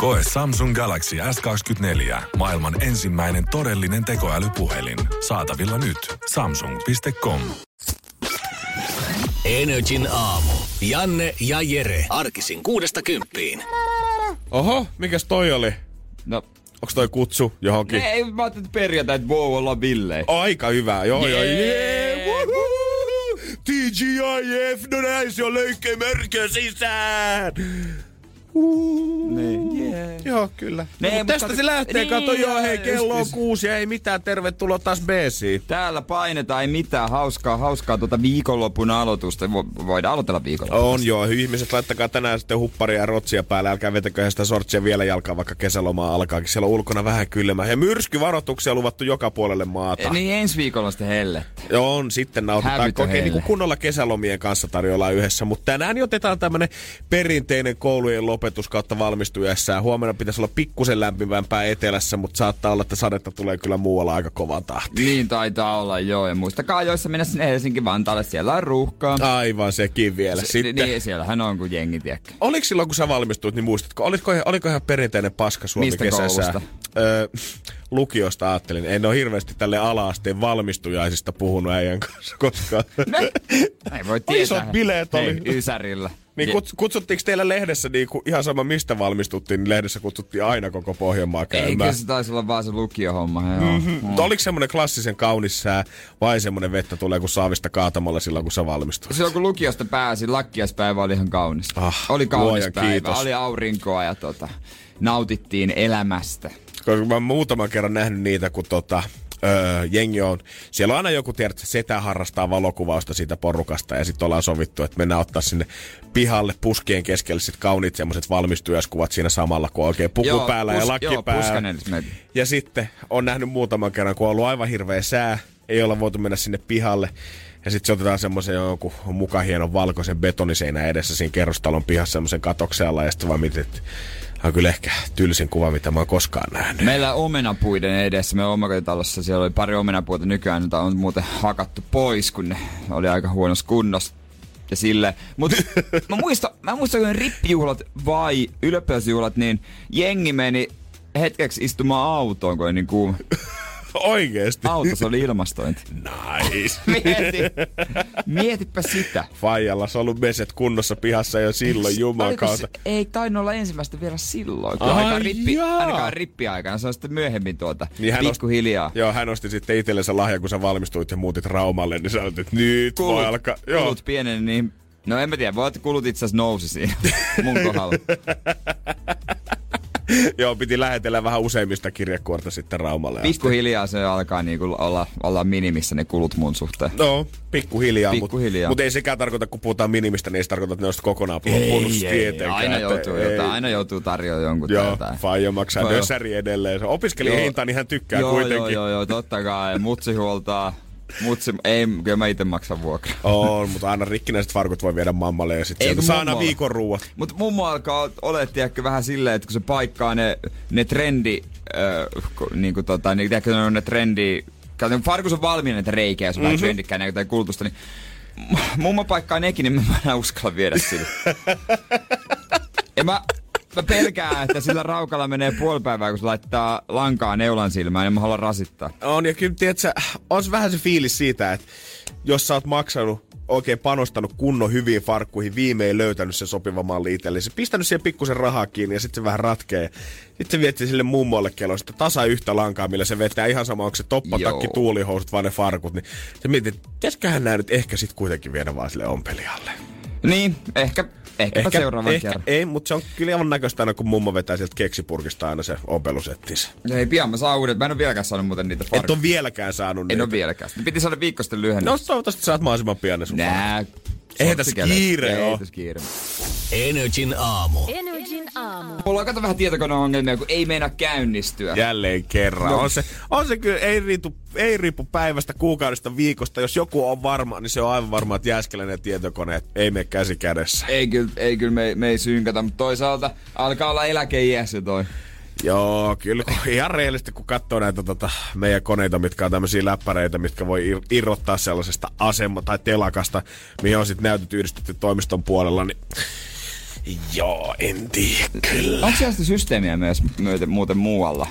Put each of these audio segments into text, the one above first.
Koe Samsung Galaxy S24. Maailman ensimmäinen todellinen tekoälypuhelin. Saatavilla nyt. Samsung.com. Energin aamu. Janne ja Jere. Arkisin kuudesta kymppiin. Oho, mikäs toi oli? No, Onks toi kutsu johonkin? ei, mä ajattelin, että perjantai, että wow, ollaan billei. Aika hyvä, joo joo. Jee, Jee, woohoo! TGIF, no näin se on mörkö sisään. Niin, yeah. Joo, kyllä. Nee, No, mutta tästä kato- se lähtee, niin, kato, joo, hei, kello on kuusi ja ei mitään, tervetuloa taas Beesiin. Täällä painetaan, ei mitään hauskaa, hauskaa tuota viikonlopun aloitusta. Vo- voidaan aloitella viikonlopun. On joo, ihmiset laittakaa tänään sitten hupparia ja rotsia päälle, älkää vetäkö sitä sortsia vielä jalkaa, vaikka kesälomaa alkaakin. Siellä on ulkona vähän kylmä. Ja myrskyvaroituksia luvattu joka puolelle maata. Niin ensi viikolla on sitten helle. Joo, on, sitten nautitaan oikein niin kunnolla kesälomien kanssa tarjoillaan yhdessä. Mutta tänään niin otetaan tämmönen perinteinen koulujen lopetus kautta valmistujassa. Huomenna pitäisi olla pikkusen lämpimämpää etelässä, mutta saattaa olla, että sadetta tulee kyllä muualla aika kovaa tahtia. Niin taitaa olla, joo. Ja muistakaa joissa mennä sinne Helsinki-Vantaalle, siellä on ruuhkaa. Aivan sekin vielä. Sitten, Niin, siellähän on kuin jengi, tiedäkö. Oliko silloin, kun sä valmistuit, niin muistatko, oliko, oliko ihan perinteinen paska Suomi Mistä kesässä? koulusta? Öö, lukiosta ajattelin. En ole hirveästi tälle ala-asteen valmistujaisista puhunut äijän kanssa koskaan. Ei voi tietää. Isot bileet oli. Hei, Ysärillä. Niin Je- kuts, kutsuttiinko teillä lehdessä niin kuin ihan sama mistä valmistuttiin, niin lehdessä kutsuttiin aina koko Pohjanmaa Ei, käymään. kyllä se taisi olla vaan se lukiohomma. Joo. Mm-hmm. Mutta oliko semmoinen klassisen kaunis sää vai semmoinen vettä tulee kuin saavista kaatamalla silloin, kun sä valmistuit? Silloin kun lukiosta pääsin, lakkiaispäivä oli ihan kaunis. Ah, oli kaunis päivä, kiitos. oli aurinkoa ja tota, nautittiin elämästä. Koska mä oon muutaman kerran nähnyt niitä, kun tota, öö, jengi on, siellä on aina joku, tiedät, setä harrastaa valokuvausta siitä porukasta ja sitten ollaan sovittu, että mennään ottaa sinne pihalle puskien keskelle sit kauniit semmoiset valmistujaskuvat siinä samalla, kun oikein puku Joo, päällä ja pus- lakki joo, päällä. Ja sitten on nähnyt muutaman kerran, kun on ollut aivan hirveä sää, ei olla voitu mennä sinne pihalle. Ja sitten se otetaan semmoisen jonkun muka hienon valkoisen betoniseinän edessä siinä kerrostalon pihassa semmoisen katoksen alla. Ja sitten vaan mietin, että on kyllä ehkä tylsin kuva, mitä mä oon koskaan nähnyt. Meillä omenapuiden edessä, me omakotitalossa, siellä oli pari omenapuuta nykyään, jota on muuten hakattu pois, kun ne oli aika huonossa kunnossa. Ja sille. Mut mä muistan, mä muistan, kun rippijuhlat vai yliopilasjuhlat, niin jengi meni hetkeksi istumaan autoon, kun oli niin kuuma. Oikeesti. Autossa oli ilmastointi. Nice. Mieti, mietipä sitä. Faijalla se on ollut meset kunnossa pihassa jo silloin, juman Oliko kautta. se, ei tainnut olla ensimmäistä vielä silloin. Kun Ai ainakaan, rippi, jaa. ainakaan rippiaikana. Se on sitten myöhemmin tuota, Niin hän pikkuhiljaa. Osti, joo, hän osti sitten itsellensä lahja, kun sä valmistuit ja muutit Raumalle, niin sä olet, että nyt voi alkaa. Joo. kulut pienen, niin... No en mä tiedä, voi että kulut itse asiassa nousi siinä mun kohdalla. joo, piti lähetellä vähän useimmista kirjekuorta sitten Raumalle. Pikkuhiljaa se alkaa niinku olla, olla minimissä ne kulut mun suhteen. No, pikkuhiljaa. Pikkuhiljaa. Mutta mut ei sekään tarkoita, kun puhutaan minimistä, niin ei se tarkoita, että ne olisi kokonaan puhunut tietenkään. aina, että joutuu, ei. jotain, aina joutuu tarjoamaan jonkun Joo, jotain. Faija maksaa Joo. nösäri edelleen. Se opiskelija Joo. hinta, niin hän tykkää joo, kuitenkin. Joo, joo, joo, totta kai. Mutsi huoltaa. Mutsi, ei, kyllä mä itse maksan vuokra. On, mutta aina rikkinäiset farkut voi viedä mammalle ja sitten sieltä kun saa aina viikon ruuat. Mutta mummo alkaa oletti ehkä vähän silleen, että kun se paikkaa ne, ne trendi, äh, niin kuin tota, niin, tiedätkö, ne on ne trendi, kato, farkus on valmiina näitä reikiä, jos on Mhm. mm-hmm. vähän trendikkään jotain kulutusta, niin mummo paikkaa nekin, niin mä en uskalla viedä sille. ja mä, mä pelkään, että sillä raukalla menee puoli päivää, kun se laittaa lankaa neulan silmään, ja mä haluan rasittaa. On, ja kyllä, tiedätkö, on se vähän se fiilis siitä, että jos sä oot maksanut oikein panostanut kunnon hyviin farkkuihin, viimein löytänyt sen sopivan malli itsellesi, pistänyt siihen pikkusen rahaa kiinni ja sitten se vähän ratkee. Sitten se vietti sille mummolle kello sitten tasa yhtä lankaa, millä se vetää ihan sama, onko se toppatakki, Joo. tuulihousut vai ne farkut. Niin se mietit, että pitäisiköhän nää nyt ehkä sitten kuitenkin viedä vaan sille ompelijalle. Niin, ehkä, ehkäpä ehkä, seuraavan ehkä, kerran. ei, mutta se on kyllä aivan näköistä aina, kun mummo vetää sieltä keksipurkista aina se ompelusettinsä. Ei, pian mä saan uudet. Mä en ole vieläkään saanut muuten niitä Et farkkuja. ole vieläkään saannut En niitä. ole vieläkään. Ne piti saada viikko sitten lyhennys. No toivottavasti saat mahdollisimman pian ne sun. Nää, Ei tässä kiire tässä kiire. Energin aamu. Energin aamu. Mulla on kato vähän tietokoneongelmia, kun ei meinaa käynnistyä. Jälleen kerran. Joo. On se, on se kyllä, ei, riitu, ei riipu päivästä, kuukaudesta, viikosta. Jos joku on varma, niin se on aivan varma, että jääskeläinen tietokoneet ei mene käsi kädessä. Ei kyllä, ei, kyllä me, me ei synkata, mutta toisaalta alkaa olla eläkeiässä toi. Joo, kyllä kun ihan rehellisesti, kun katsoo näitä tota, meidän koneita, mitkä on tämmöisiä läppäreitä, mitkä voi ir- irrottaa sellaisesta asema- tai telakasta, mihin on sitten näytöt yhdistetty toimiston puolella, niin joo, en tiedä kyllä. Onko siellä sitä systeemiä myös myöten, muuten muualla?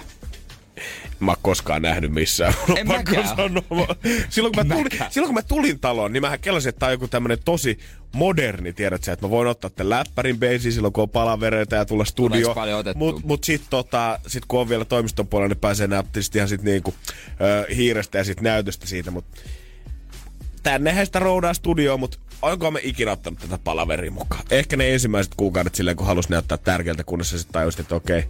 Mä oon koskaan nähnyt missään. En Pakko sanoa. Silloin kun, mä tulin, mäkään. silloin kun mä tulin taloon, niin mä kelasin, että tää on joku tämmönen tosi moderni, tiedät sä, että mä voin ottaa tämän läppärin beisiin silloin, kun on palavereita ja tulla studio. Mut, mut sit, tota, sit kun on vielä toimiston puolella, niin pääsee näyttämään sit ihan sit niinku, ö, hiirestä ja sit näytöstä siitä, mut tännehän sitä roudaa studioon, mutta onko me ikinä ottanut tätä palaveria mukaan? Ehkä ne ensimmäiset kuukaudet silleen, kun halus näyttää tärkeältä, kunnes sitten tajusit, että okei,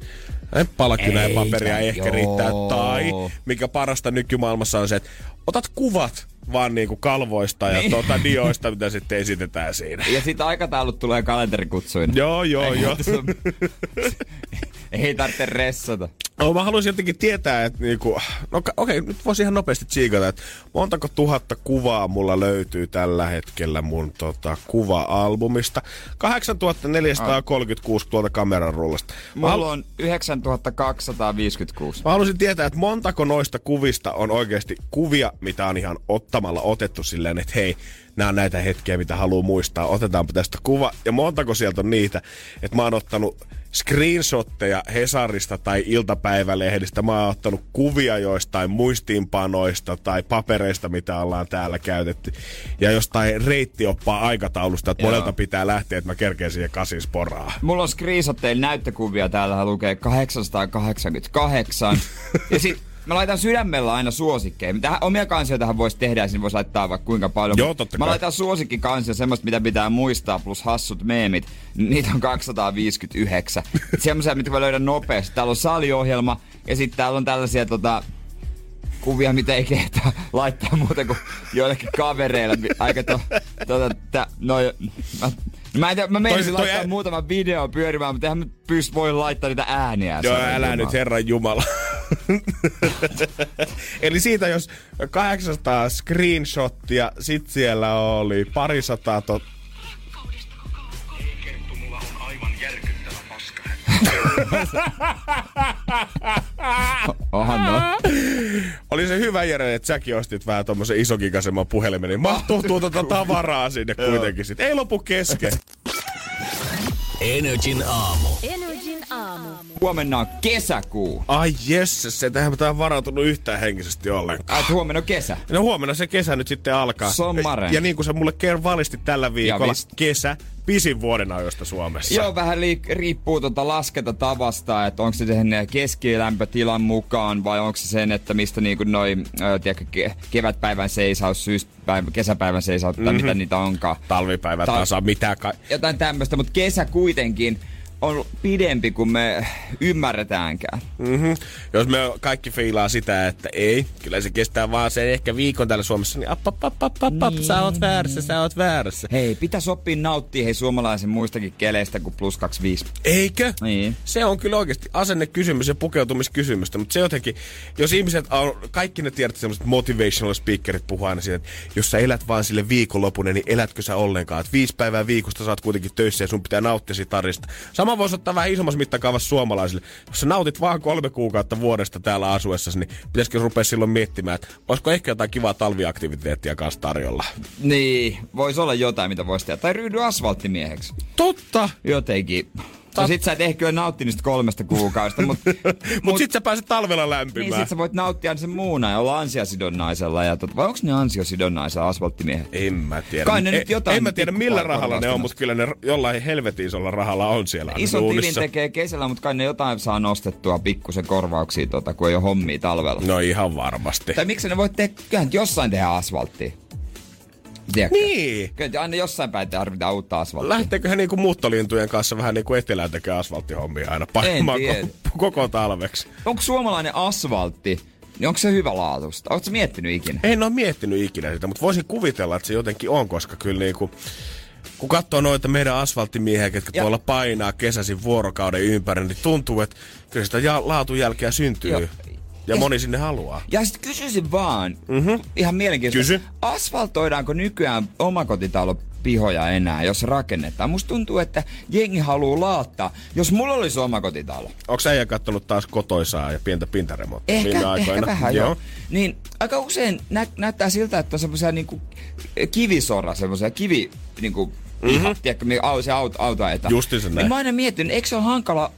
palakynä ja paperia ehkä joo. riittää. Tai mikä parasta nykymaailmassa on se, että otat kuvat vaan niinku kalvoista ja Niin. tuota dioista, mitä sitten esitetään siinä. Ja sitten aikataulut tulee kalenterikutsuina. Joo, joo, joo. ei tarvitse ressata. No, mä haluaisin jotenkin tietää, että niinku, no okei, nyt voisi ihan nopeasti tsiikata, että montako tuhatta kuvaa mulla löytyy tällä hetkellä mun tota, kuva-albumista. 8436 tuolta kameran rullasta. Mä, Mulla halu- on 9256. mä haluaisin tietää, että montako noista kuvista on oikeasti kuvia, mitä on ihan ottamalla otettu silleen, että hei, nämä on näitä hetkiä, mitä haluaa muistaa, otetaanpa tästä kuva. Ja montako sieltä on niitä, että mä oon ottanut screenshotteja Hesarista tai iltapäivälehdistä. Mä oon ottanut kuvia joistain muistiinpanoista tai papereista, mitä ollaan täällä käytetty. Ja jostain reittioppaa aikataulusta, että Joo. monelta pitää lähteä, että mä kerkeen siihen kasin sporaa. Mulla on screenshotteilla näyttökuvia, täällä lukee 888. ja sit mä laitan sydämellä aina suosikkeja. Tähän, omia kansioitahan voisi tehdä ja sinne voisi laittaa vaikka kuinka paljon. Joo, totta Mä kai. laitan suosikkikansia, semmoista mitä pitää muistaa, plus hassut meemit. Niitä on 259. Semmoisia, mitä mä löydän nopeasti. Täällä on saliohjelma ja sitten täällä on tällaisia tota, kuvia, mitä ei kehtaa laittaa muuta kuin joillekin kavereille. Aika to, tota, tä, no, mä, mä, en tiedä, mä menisin toi laittaa ä- muutaman video pyörimään, mutta eihän mä pyst voi laittaa niitä ääniä. Joo, älä jumala. nyt Herran Jumala. Eli siitä jos 800 screenshottia, sit siellä oli parisataa tot... Ohan no. Oli se hyvä Jere, että säkin ostit vähän tommosen isokikaisemman puhelimen, niin mahtuu tuota tavaraa sinne kuitenkin sit. Ei lopu kesken. Energin aamu. Energin aamu. Huomenna on kesäkuu. Ai jes, se tähän mä varautunut yhtään henkisesti ollenkaan. Ai, että huomenna on kesä. No huomenna se kesä nyt sitten alkaa. Sommaren. Ja niin kuin sä mulle kerran valistit tällä viikolla, vist. kesä, pisin vuoden ajoista Suomessa. Joo, vähän liik- riippuu tuota laskentatavasta, että onko se sen keskilämpötilan mukaan vai onko se sen, että mistä niinku noin, ö, tiedätkö, ke- kevätpäivän seisaus, syyspäivän, kesäpäivän seisaus, tai mitä niitä onkaan. Talvipäivä Ta- taas on mitään ka- Jotain tämmöistä, mutta kesä kuitenkin on pidempi kuin me ymmärretäänkään. Mm-hmm. Jos me kaikki fiilaa sitä, että ei, kyllä se kestää vaan se ehkä viikon täällä Suomessa, niin ap, ap, ap, ap, ap, ap, sä oot väärässä, sä oot väärässä. Hei, pitäisi oppia nauttia hei suomalaisen muistakin keleistä kuin plus 25. Eikö? Niin. Se on kyllä oikeasti asennekysymys ja pukeutumiskysymystä, mutta se jotenkin, jos ihmiset on, kaikki ne tiedät, sellaiset motivational speakerit puhuu aina siitä, että jos sä elät vaan sille viikonlopun, niin elätkö sä ollenkaan, että viisi päivää viikosta sä oot kuitenkin töissä ja sun pitää nauttia siitä arjesta. Sama voisi ottaa vähän isommassa mittakaavassa suomalaisille. Jos sä nautit vaan kolme kuukautta vuodesta täällä asuessa, niin pitäisikö rupea silloin miettimään, että olisiko ehkä jotain kivaa talviaktiviteettia kanssa tarjolla. Niin, voisi olla jotain, mitä voisi tehdä. Tai ryhdy asfalttimieheksi. Totta! Jotenkin. No sit sä et ehkä ole nauttinut niistä kolmesta kuukaudesta, mutta Mut sit sä pääset talvella lämpimään. niin sit sä voit nauttia sen muuna ja olla ansiosidonnaisella. Ja tot, vai onko ne ansiosidonnaisella asfalttimiehet? En mä tiedä. Kai ne en, nyt jotain En mä tiedä millä rahalla ne on, mutta kyllä ne jollain helvetin isolla rahalla on siellä aina Ison tilin tekee kesällä, mutta kai ne jotain saa nostettua pikkusen korvauksia, tota, kun ei ole hommia talvella. No ihan varmasti. Tai miksi ne voit tehdä, kyllähän jossain tehdä asfalttia. Tiedätkö? Niin. Kyllä aina jossain päin tarvitaan uutta asfalttia. Lähteekö he niinku muuttolintujen kanssa vähän niinku etelään tekee asfalttihommia aina pahimaan tiedä. ko- koko talveksi? Onko suomalainen asfaltti, niin onko se hyvä laatusta? Oletko miettinyt ikinä? En ole miettinyt ikinä sitä, mutta voisin kuvitella, että se jotenkin on, koska kyllä niinku... kun katsoo noita meidän asfalttimiehiä, ketkä Ja- tuolla painaa kesäisin vuorokauden ympäri, niin tuntuu, että kyllä sitä ja- laatujälkeä syntyy. Joo. Ja, Ja- moni sinne haluaa. Ja sitten kysyisin vaan, mm-hmm. ihan mielenkiintoista. Kysy. Asfaltoidaanko nykyään omakotitalo pihoja enää, jos rakennetaan? Musta tuntuu, että jengi haluaa laattaa. Jos mulla olisi omakotitalo, Onko äijä kattonut taas kotoisaa ja pientä pintaremonttia ehkä, viime aikoina? ehkä vähän joo. Niin aika usein nä- näyttää siltä, että on semmoisia niinku kivisora, semmoisia kivi niinku, mm-hmm. pihat, tiedätkö, se auto, auto ajetaan. Justiinsa näin. Niin mä aina mietin, eikö se ole hankala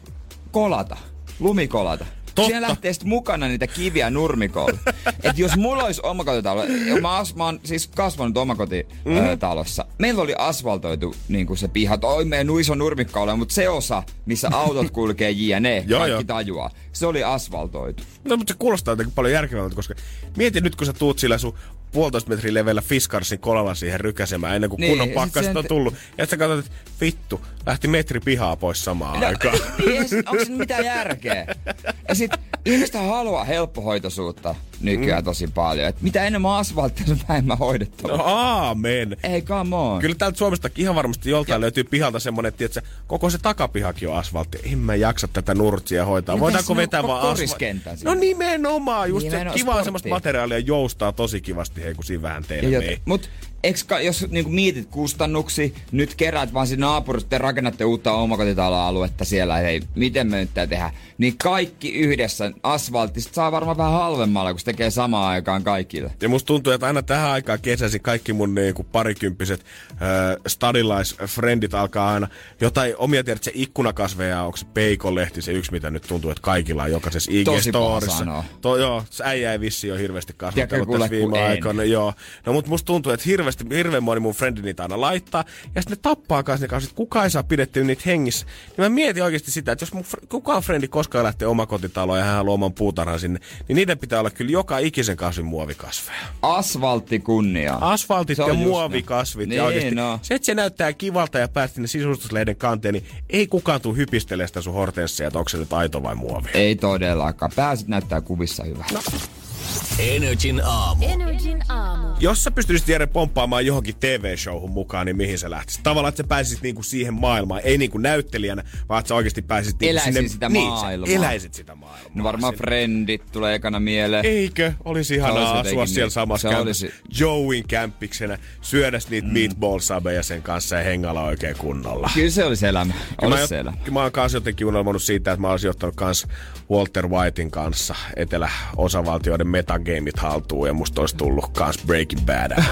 kolata, lumikolata? Totta. Siinä lähtee sitten mukana niitä kiviä nurmikolla. Et jos mulla olisi omakotitalo, mä, as, mä oon siis kasvanut omakotitalossa. Meillä oli asfaltoitu niin se piha. Toi meidän nuiso nurmikko ole, mutta se osa, missä autot kulkee jne, Joo, kaikki tajuaa. Se oli asfaltoitu. No, mutta se kuulostaa jotenkin paljon järkevämmältä, koska mieti nyt, kun sä tuut sillä sun puolitoista metrin leveällä Fiskarsin kolalla siihen rykäsemään ennen kuin Niin, kunnon sen on tullut. Ja sä katsot, että vittu, lähti metri pihaa pois samaan no, aikaan. niin, onko se mitään järkeä? Ja sit ihmiset haluaa helppohoitoisuutta nykyään tosi paljon. Et mitä enemmän asfalttia, sen vähemmän hoidettavaa. No aamen. Ei, come on. Kyllä täältä Suomesta ihan varmasti joltain Ja- löytyy pihalta semmonen, että koko se takapihakin on asfaltti. En mä jaksa tätä nurtsia hoitaa. No Voidaanko vetää vaan asfaltti? koriskentän siinä. No nimenomaan, just Nimenomaan se kivaa semmoista materiaalia joustaa tosi kivasti, hei kun siinä vähän teille jota- meni. Mut eks jos niinku mietit kustannuksi, nyt kerät vaan siinä naapurissa, te rakennatte uutta omakotitaloaluetta siellä, hei, miten me nyt tää tehdään, niin kaikki yhdessä asfaltista saa varmaan vähän halvemmalla, kun se tekee samaan aikaan kaikille. Ja musta tuntuu, että aina tähän aikaan kesäisin kaikki mun niinku parikymppiset äh, stadilaisfrendit alkaa aina jotain omia tiedät se ikkunakasveja, onko se peikonlehti se yksi, mitä nyt tuntuu, että kaikilla on jokaisessa IG-storissa. To, joo, äijä ei vissi ole hirveästi kasvattanut tässä viime aikoina. Joo. No mut musta tuntuu, että hirveästi, hirveän moni mun frendi niitä aina laittaa. Ja sitten ne tappaa kanssa ne kanssa, että kuka ei saa pidettyä niitä hengissä. Niin mä mietin oikeasti sitä, että jos mun kukaan frendi koskaan lähtee omakotitaloon ja hän haluaa oman puutarhan sinne, niin niiden pitää olla kyllä joka ikisen kasvin muovikasveja. Asfaltti kunniaa. Asfaltit ja muovikasvit. näin. ja oikeasti, Niin, no. Se, että se näyttää kivalta ja päästä sinne sisustuslehden kanteen, niin ei kukaan tuu hypistelemään sitä sun hortenssia, että onko se nyt aito vai muovi. Ei todellakaan. Pääsit näyttää kuvissa hyvä. No. Energin aamu. Energin aamu. Jos sä pystyisit Jere pomppaamaan johonkin TV-showhun mukaan, niin mihin sä lähtisit? Tavallaan, että sä pääsisit niinku siihen maailmaan, ei niinku näyttelijänä, vaan että sä oikeasti pääsisit niinku Eläisin sinne... sitä niin, maailmaa. Sä eläisit sitä maailmaa. No varmaan sinne. Frendit tulee ekana mieleen. Eikö? Olisi ihanaa olisi asua siellä niin. samassa Se kämpissä olisi- Joeyn kämppiksenä, syödä niitä mm. meatball-sabeja sen kanssa ja hengalla oikein kunnolla. Kyllä se olisi elämä. Kyllä Olisi se mä, elämä. kyllä mä oon kanssa jotenkin unelmoinut siitä, että mä olisin ottanut kans Walter Whitein kanssa etelä-osavaltioiden metagameit haltuun ja musta olisi tullut kans Breaking Bad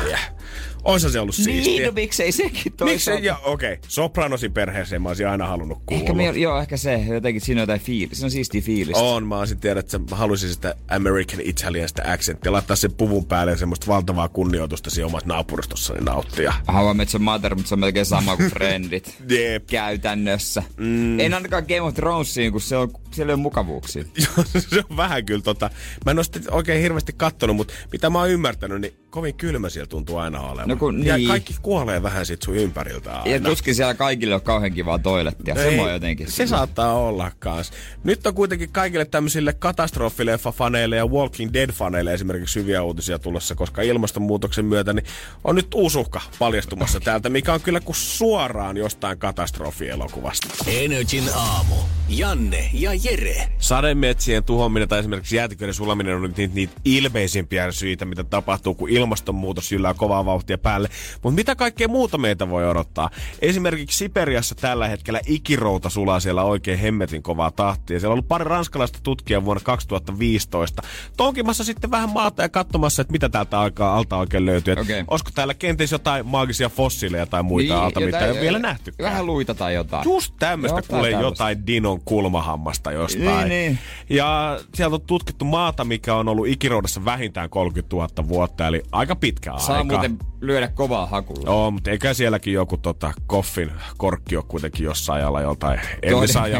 Oisa se ollut Niin, siistiä. no miksei sekin toisaalta. Ja okei, okay. Sopranosin perheeseen mä olisin aina halunnut kuulua. Ehkä me, joo, ehkä se. Jotenkin siinä on jotain fiilis. Se on siistiä fiilistä. On, mä olisin tiedä, että mä haluaisin sitä American Italian sitä accenttia, laittaa sen puvun päälle ja semmoista valtavaa kunnioitusta siinä omassa naapurustossani nauttia. How I Met Your Mother, mutta se on melkein sama kuin Friendit. Jep. Käytännössä. Mm. En ainakaan Game of Thronesiin, kun se on, siellä ei ole mukavuuksia. Joo, se on vähän kyllä tota. Mä en oo sitä oikein hirveästi kattonut, mutta mitä mä oon ymmärtänyt, niin kovin kylmä siellä tuntuu aina olevan. No kun Ja niin. kaikki kuolee vähän sit sun ympäriltä aina. Ja tuskin siellä kaikille on kauhean kivaa toilettia. Se Ei, jotenkin. Se saattaa olla kans. Nyt on kuitenkin kaikille tämmöisille katastrofileffa-faneille ja Walking Dead-faneille esimerkiksi hyviä uutisia tulossa, koska ilmastonmuutoksen myötä niin on nyt uusi uhka paljastumassa täältä, mikä on kyllä kuin suoraan jostain katastrofielokuvasta. Energin aamu. Janne ja Jere. Sademetsien tuhominen tai esimerkiksi jäätiköiden sulaminen on nyt niitä, niitä ilmeisimpiä syitä, mitä tapahtuu, kun ilmastonmuutos yllää kovaa vauhtia päälle. Mutta mitä kaikkea muuta meitä voi odottaa? Esimerkiksi Siperiassa tällä hetkellä ikirouta sulaa siellä oikein hemmetin kovaa tahtia. Siellä on ollut pari ranskalaista tutkijaa vuonna 2015 tonkimassa sitten vähän maata ja katsomassa, että mitä täältä aikaa alta oikein löytyy. Et Okei. Olisiko täällä kenties jotain maagisia fossiileja tai muita niin, alta, mitä ei ole vielä nähty. Vähän luita tai jotain. Just tämmöistä kuulee jotain Dinon kulmahammasta jostain. Niin, niin. Ja sieltä on tutkittu maata, mikä on ollut ikiroudassa vähintään 30 000 vuotta, eli aika pitkä Saa aika. muuten lyödä kovaa hakulla. Joo, mutta eikä sielläkin joku tota, koffin korkki ole kuitenkin jossain ajalla joltain.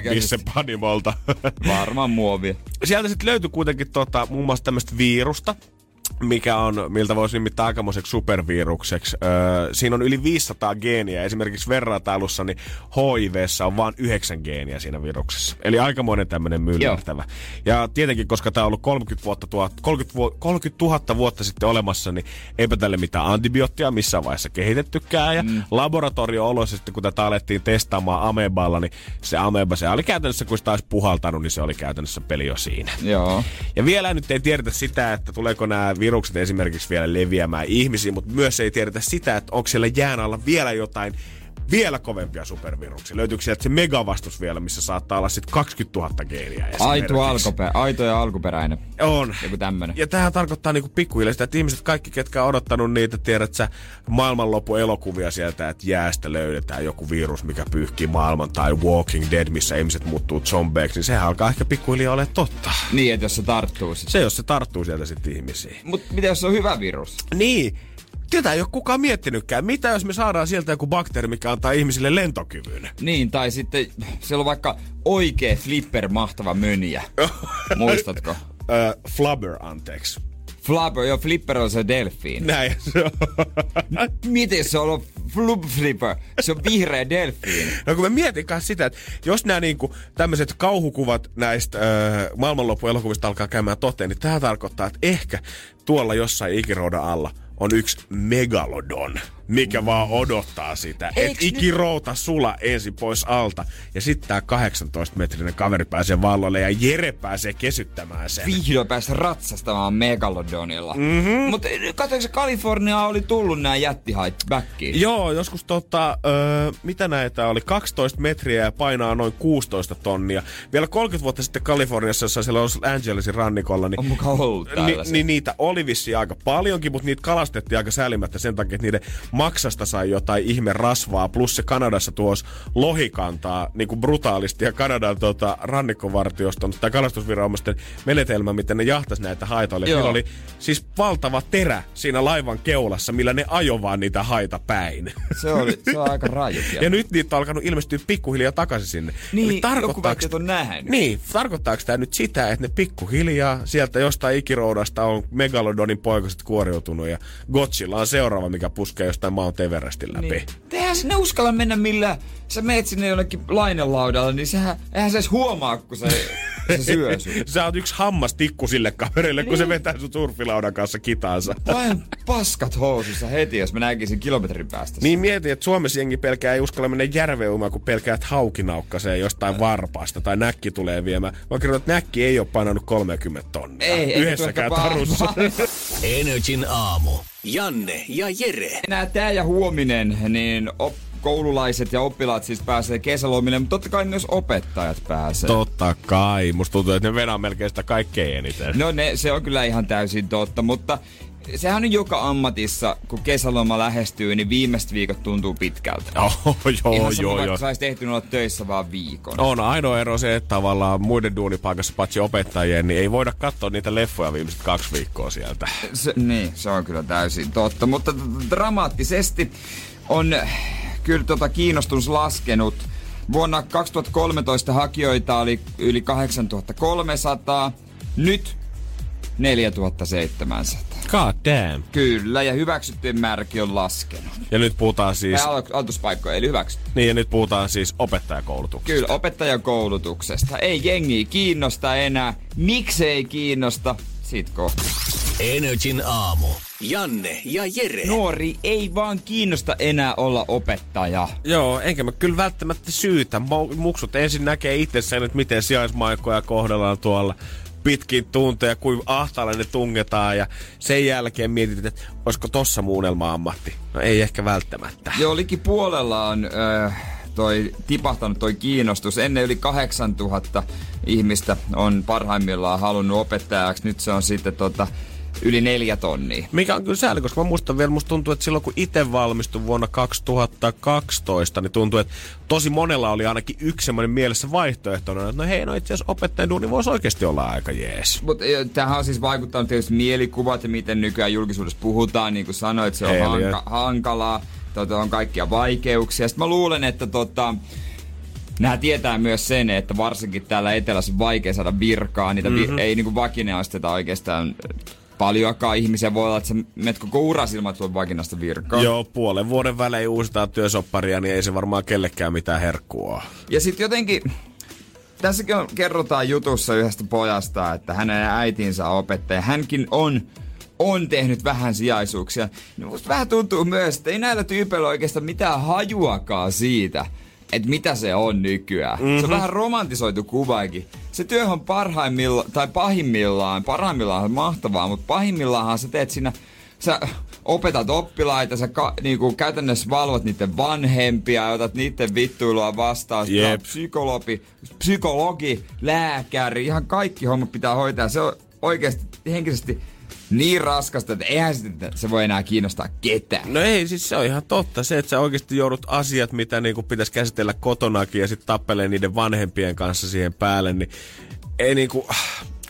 Pisse Panimolta. Varmaan muovia. Sieltä sitten löytyi kuitenkin tota, muun muassa tämmöistä virusta, mikä on, miltä voisi nimittää aikamoiseksi supervirukseksi. Öö, siinä on yli 500 geeniä. Esimerkiksi verratailussa niin HIVssä on vain 9 geeniä siinä viruksessa. Eli aikamoinen tämmöinen myllertävä. Ja tietenkin, koska tämä on ollut 30, vuotta tuhat, 30, vu- 30 000 vuotta sitten olemassa, niin eipä tälle mitään antibioottia missään vaiheessa kehitettykään. Ja mm. laboratorio-oloissa sitten, kun tätä alettiin testaamaan ameballa, niin se ameba, se oli käytännössä, kun sitä olisi puhaltanut, niin se oli käytännössä peli jo siinä. Joo. Ja vielä nyt ei tiedetä sitä, että tuleeko nämä virukset esimerkiksi vielä leviämään ihmisiin, mutta myös ei tiedetä sitä, että onko siellä jään alla vielä jotain vielä kovempia superviruksia. Löytyykö sieltä se megavastus vielä, missä saattaa olla sitten 20 000 geeniä Aito, alkuperä, aito ja alkuperäinen. On. Joku tämmönen. Ja tämähän tarkoittaa niinku pikkuhiljaa sitä, että ihmiset kaikki, ketkä on odottanut niitä, tiedät sä, elokuvia sieltä, että jäästä löydetään joku virus, mikä pyyhkii maailman, tai Walking Dead, missä ihmiset muuttuu zombeiksi, niin sehän alkaa ehkä pikkuhiljaa ole totta. Niin, että jos se tarttuu sit. Se, jos se tarttuu sieltä sitten ihmisiin. Mut mitä jos se on hyvä virus? Niin. Tätä ei ole kukaan miettinytkään. Mitä jos me saadaan sieltä joku bakteeri, mikä antaa ihmisille lentokyvyn? Niin, tai sitten siellä on vaikka oikee flipper mahtava mönjä. Muistatko? Öö, flubber, anteeksi. Flapper, joo, flipper on se delfiin. Näin se on. Miten se on flub flipper? Se on vihreä delfiin. No kun mä mietin kanssa sitä, että jos nämä niinku tämmöiset kauhukuvat näistä öö, maailmanloppuelokuvista alkaa käymään toteen, niin tämä tarkoittaa, että ehkä tuolla jossain ikiroudan alla on yksi megalodon, mikä vaan odottaa sitä, että Eiks nyt- ikirouta sula ensin pois alta. Ja sitten tämä 18-metrinen kaveri pääsee valloille ja Jere pääsee kesyttämään sen. Vihdoin pääsi ratsastamaan Megalodonilla. Mm-hmm. Mutta katsoinko se Kalifornia oli tullut nämä jättihait backiin? Joo, joskus tota, öö, mitä näitä oli, 12 metriä ja painaa noin 16 tonnia. Vielä 30 vuotta sitten Kaliforniassa, jossain siellä Los Angelesin rannikolla, niin On mukaan ollut Ni, niin niitä oli vissiin aika paljonkin, mutta niitä kalastettiin aika säälimättä sen takia, että niiden maksasta sai jotain ihme rasvaa. Plus se Kanadassa tuos lohikantaa niin kuin brutaalisti ja Kanadan tota, rannikkovartioston tai kalastusviranomaisten menetelmä, miten ne jahtas näitä haitoille. Niillä oli siis valtava terä siinä laivan keulassa, millä ne ajo vaan niitä haita päin. Se, oli, se on aika raju. Ja nyt niitä on alkanut ilmestyä pikkuhiljaa takaisin sinne. Niin, Eli tarkoittaako- on nähnyt. Niin, tarkoittaako tämä nyt sitä, että ne pikkuhiljaa sieltä jostain ikiroudasta on Megalodonin poikaset kuoriutunut ja Godzilla on seuraava, mikä puskee jostain Mount Everestin läpi. Niin. Eihän sinne uskalla mennä millään. Sä meet sinne jonnekin lainelaudalla, niin sehän, eihän se edes huomaa, kun se, se syö sun. Sä oot yksi hammas tikku sille kaverille, kun se vetää sun surfilaudan kanssa kitaansa. Vain paskat housussa heti, jos mä näkisin kilometrin päästä. Niin mieti, että Suomessa jengi pelkää ei uskalla mennä järveen uimaan, kun pelkää, että hauki naukkasee jostain varpaasta tai näkki tulee viemään. Mä kerron, että näkki ei ole painanut 30 tonnia. Ei, Yhdessäkään tuo ehkä tarussa. Energin aamu. Janne ja Jere. Enää tää ja huominen, niin op- koululaiset ja oppilaat siis pääsee kesälomille, mutta totta kai myös opettajat pääsee. Totta kai. Musta tuntuu, että ne vedää melkein sitä kaikkein eniten. No ne, se on kyllä ihan täysin totta, mutta sehän on joka ammatissa, kun kesäloma lähestyy, niin viimeiset viikot tuntuu pitkältä. Oh, joo, ihan sama, joo, vaikka joo. saisi tehty olla töissä vaan viikon. On ainoa ero se, että tavallaan muiden duunipaikassa paitsi opettajien, niin ei voida katsoa niitä leffoja viimeiset kaksi viikkoa sieltä. Se, niin, se on kyllä täysin totta. Mutta dramaattisesti on kyllä tota kiinnostus laskenut. Vuonna 2013 hakijoita oli yli 8300, nyt 4700. God damn. Kyllä, ja hyväksyttyjen määräkin on laskenut. Ja nyt puhutaan siis, alo- aloituspaikkoja, eli hyväksytty. niin ja nyt puhutaan siis opettajakoulutuksesta. Kyllä, opettajakoulutuksesta. Ei jengiä kiinnosta enää. Miksei kiinnosta? Sit kohta. Energin aamu. Janne ja Jere. Nuori ei vaan kiinnosta enää olla opettaja. Joo, enkä mä kyllä välttämättä syytä. Muksut ensin näkee itsessään, että miten sijaismaikkoja kohdellaan tuolla pitkin tunteja, kuin ahtaalle ne tungetaan ja sen jälkeen mietit, että olisiko tossa muunelma ammatti. No ei ehkä välttämättä. Jo liki puolella on ö, toi tipahtanut toi kiinnostus. Ennen yli 8000 ihmistä on parhaimmillaan halunnut opettajaksi. Nyt se on sitten tota, yli neljä tonnia. Mikä on kyllä sääli, koska mä muistan vielä, musta tuntuu, että silloin kun itse valmistuin vuonna 2012, niin tuntuu, että tosi monella oli ainakin yksi semmoinen mielessä vaihtoehtona, että no hei, no itse asiassa opettajan duuni voisi oikeasti olla aika jees. Mutta tähän on siis vaikuttanut tietysti mielikuvat ja miten nykyään julkisuudessa puhutaan. Niin kuin sanoit, se on Eliöt. hanka- hankalaa. Tota, on kaikkia vaikeuksia. Sitten mä luulen, että tota, Nämä tietää myös sen, että varsinkin täällä etelässä on vaikea saada virkaa. Niitä Mhm. vi- ei niinku vakineasteta oikeastaan paljonkaan ihmisiä voi olla, että sä menet koko uras ilman, että vakinasta virkaa. Joo, puolen vuoden välein uusitaan työsopparia, niin ei se varmaan kellekään mitään herkkua. Ja sitten jotenkin, tässäkin on, kerrotaan jutussa yhdestä pojasta, että hänen äitinsä on opettaja. Hänkin on on tehnyt vähän sijaisuuksia. Niin musta vähän tuntuu myös, että ei näillä tyypeillä oikeastaan mitään hajuakaan siitä, että mitä se on nykyään. Mm-hmm. Se on vähän romantisoitu kuvaakin. Se työ on parhaimmillaan, tai pahimmillaan, parhaimmillaan on mahtavaa, mutta pahimmillaan sä teet siinä, sä opetat oppilaita, sä ka, niinku, käytännössä valvot niiden vanhempia, otat niiden vittuilua vastaan, Jep. psykologi, psykologi, lääkäri, ihan kaikki hommat pitää hoitaa. Se on oikeasti henkisesti niin raskasta, että eihän sitä, se voi enää kiinnostaa ketään. No ei, siis se on ihan totta. Se, että sä oikeasti joudut asiat, mitä niinku pitäisi käsitellä kotonakin ja sitten tappelee niiden vanhempien kanssa siihen päälle, niin ei niinku...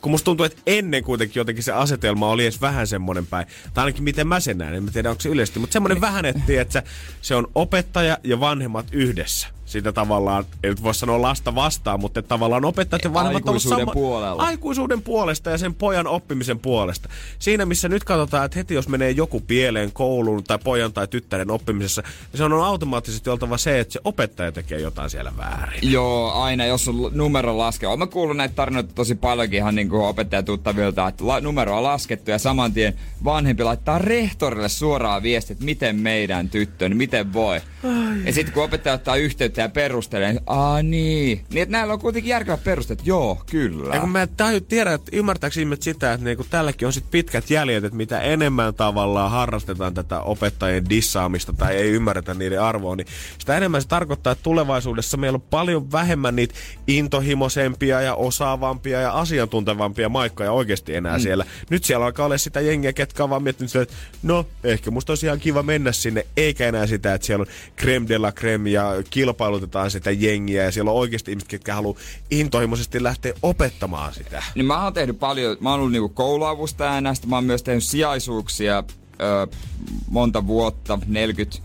Kun musta tuntuu, että ennen kuitenkin jotenkin se asetelma oli edes vähän semmoinen päin. Tai ainakin miten mä sen näen, en tiedä onko se yleisesti. Mutta semmoinen vähän, että, että se on opettaja ja vanhemmat yhdessä sitä tavallaan, ei nyt voi sanoa lasta vastaan, mutta tavallaan opettajat ja vanhemmat Aikuisuuden puolella. aikuisuuden puolesta ja sen pojan oppimisen puolesta. Siinä missä nyt katsotaan, että heti jos menee joku pieleen kouluun tai pojan tai tyttären oppimisessa, niin se on automaattisesti oltava se, että se opettaja tekee jotain siellä väärin. Joo, aina jos on numero laskea. Olen kuullut näitä tarinoita tosi paljonkin ihan niin kuin opettajatuttavilta, että la- numero on laskettu ja saman tien vanhempi laittaa rehtorille suoraan viesti, että miten meidän tyttö, niin miten voi. Ai. Ja sitten kun opettaja ottaa yhteyttä ja perustelee, niin aa niin. Niin että näillä on kuitenkin järkevät perusteet. Joo, kyllä. Ja kun mä taju, tiedä, että ymmärtääkö ihmiset sitä, että niinku tälläkin on sit pitkät jäljet, että mitä enemmän tavallaan harrastetaan tätä opettajien dissaamista tai ei ymmärretä niiden arvoa, niin sitä enemmän se tarkoittaa, että tulevaisuudessa meillä on paljon vähemmän niitä intohimoisempia ja osaavampia ja asiantuntevampia maikkoja oikeasti enää mm. siellä. Nyt siellä alkaa olla sitä jengiä, ketkä on vaan miettinyt, sitä, että no, ehkä musta olisi ihan kiva mennä sinne, eikä enää sitä, että siellä on creme de la creme ja kilpailutetaan sitä jengiä ja siellä on oikeasti ihmiset, ketkä haluaa intohimoisesti lähteä opettamaan sitä. Niin mä oon tehnyt paljon, mä oon ollut niinku kouluavustajana, sitten mä oon myös tehnyt sijaisuuksia ö, monta vuotta, 40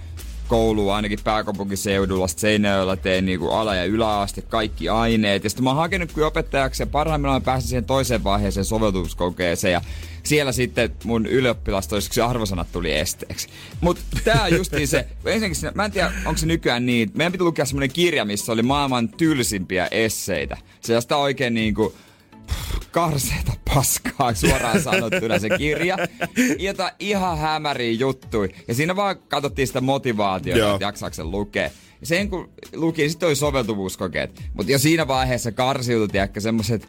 koulua ainakin pääkaupunkiseudulla, Seinäjoella tein niinku ala- ja yläaste, kaikki aineet. Ja sitten mä oon hakenut kyllä opettajaksi ja parhaimmillaan mä pääsin siihen toiseen vaiheeseen soveltuvuuskokeeseen ja siellä sitten mun ylioppilastoisiksi arvosanat tuli esteeksi. Mutta tää justiin se, ensinnäkin siinä, mä en tiedä onko se nykyään niin, meidän piti lukea semmonen kirja, missä oli maailman tylsimpiä esseitä. Se sitä oikein niinku, karseeta paskaa suoraan sanottuna se kirja. Jota ihan hämäriä juttui. Ja siinä vaan katsottiin sitä motivaatiota, Joo. että jaksaako sen lukea. Ja sen kun luki, sitten oli soveltuvuuskokeet. Mutta jo siinä vaiheessa karsiutui, tiedäkö, semmoset,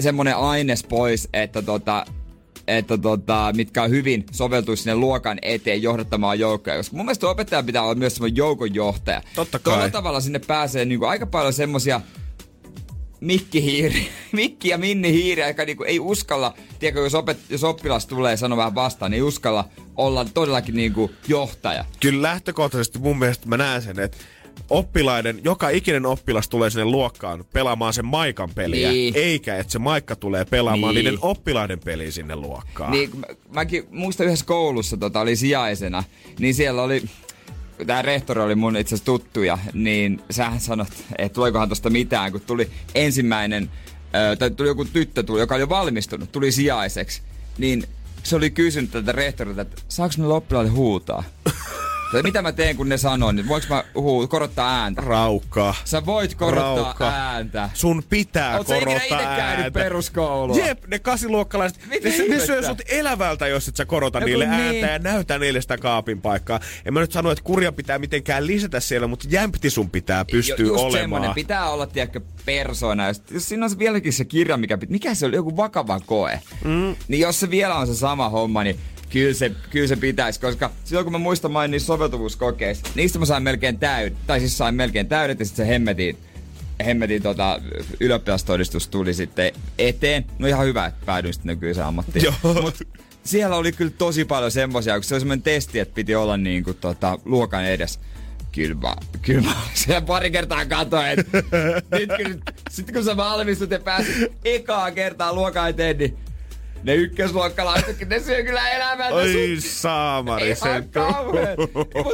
semmonen aines pois, että tota, että tota, mitkä on hyvin soveltuisi sinne luokan eteen johdattamaan joukkoja. Koska mun mielestä opettaja pitää olla myös semmoinen joukonjohtaja. Totta kai. Tuolla tavalla sinne pääsee niinku aika paljon semmosia mikkihiiri, mikki ja minni hiiri, joka niinku ei uskalla, tiedätkö, jos, opet, jos oppilas tulee sanoa vähän vastaan, niin ei uskalla olla todellakin niinku johtaja. Kyllä lähtökohtaisesti mun mielestä mä näen sen, että oppilaiden, joka ikinen oppilas tulee sinne luokkaan pelaamaan sen maikan peliä, Niin. eikä että se maikka tulee pelaamaan Niin. niiden oppilaiden peliä sinne luokkaan. Niin, mä, mäkin muistan yhdessä koulussa tota, oli sijaisena, niin siellä oli, tämä rehtori oli mun itse asiassa tuttuja, niin sähän sanot, että tuleekohan tosta mitään, kun tuli ensimmäinen, tai tuli joku tyttö, tuli, joka oli jo valmistunut, tuli sijaiseksi, niin se oli kysynyt tältä rehtorilta, että saako ne oppilaille huutaa? Tai mitä mä teen, kun ne sanoo, niin voinko mä huu, korottaa ääntä? Raukka. Sä voit korottaa Raukka. ääntä. Sun pitää Oot sä ikinä korottaa itse käynyt ääntä. peruskoulua? Jep, ne kasiluokkalaiset, Mitä ne, ne syö sut elävältä, jos et sä korota No niille kun ääntä niin. ja näytä niille sitä kaapin paikkaa. En mä nyt sano, että kurja pitää mitenkään lisätä siellä, mutta jämpti sun pitää pystyä Ju- just olemaan. semmonen, pitää olla, tiedätkö, persoona. Jos, jos siinä on se vieläkin se kirja, mikä mikä se oli, joku vakava koe. Mm. Niin jos se vielä on se sama homma, niin kyllä se, kyllä se pitäisi, koska silloin kun mä muistan mä olin niissä soveltuvuuskokeissa, niistä mä sain melkein täydet, tai siis sain melkein täydet ja sitten se hemmetin, hemmetin tota, ylioppilastodistus tuli sitten eteen. No ihan hyvä, että päädyin sitten nykyiseen ammattiin. Joo. Mut siellä oli kyllä tosi paljon semmosia, kun se oli semmoinen testi, että piti olla niinku tota, luokan edes. Kyllä mä, kyllä mä siellä pari kertaa katoin, että nyt kun, sitten kun sä valmistut ja pääsit ekaa kertaa luokan eteen, niin ne ykkösluokkalaisetkin, ne syö kyllä elämää. Oi saamari Ei sen.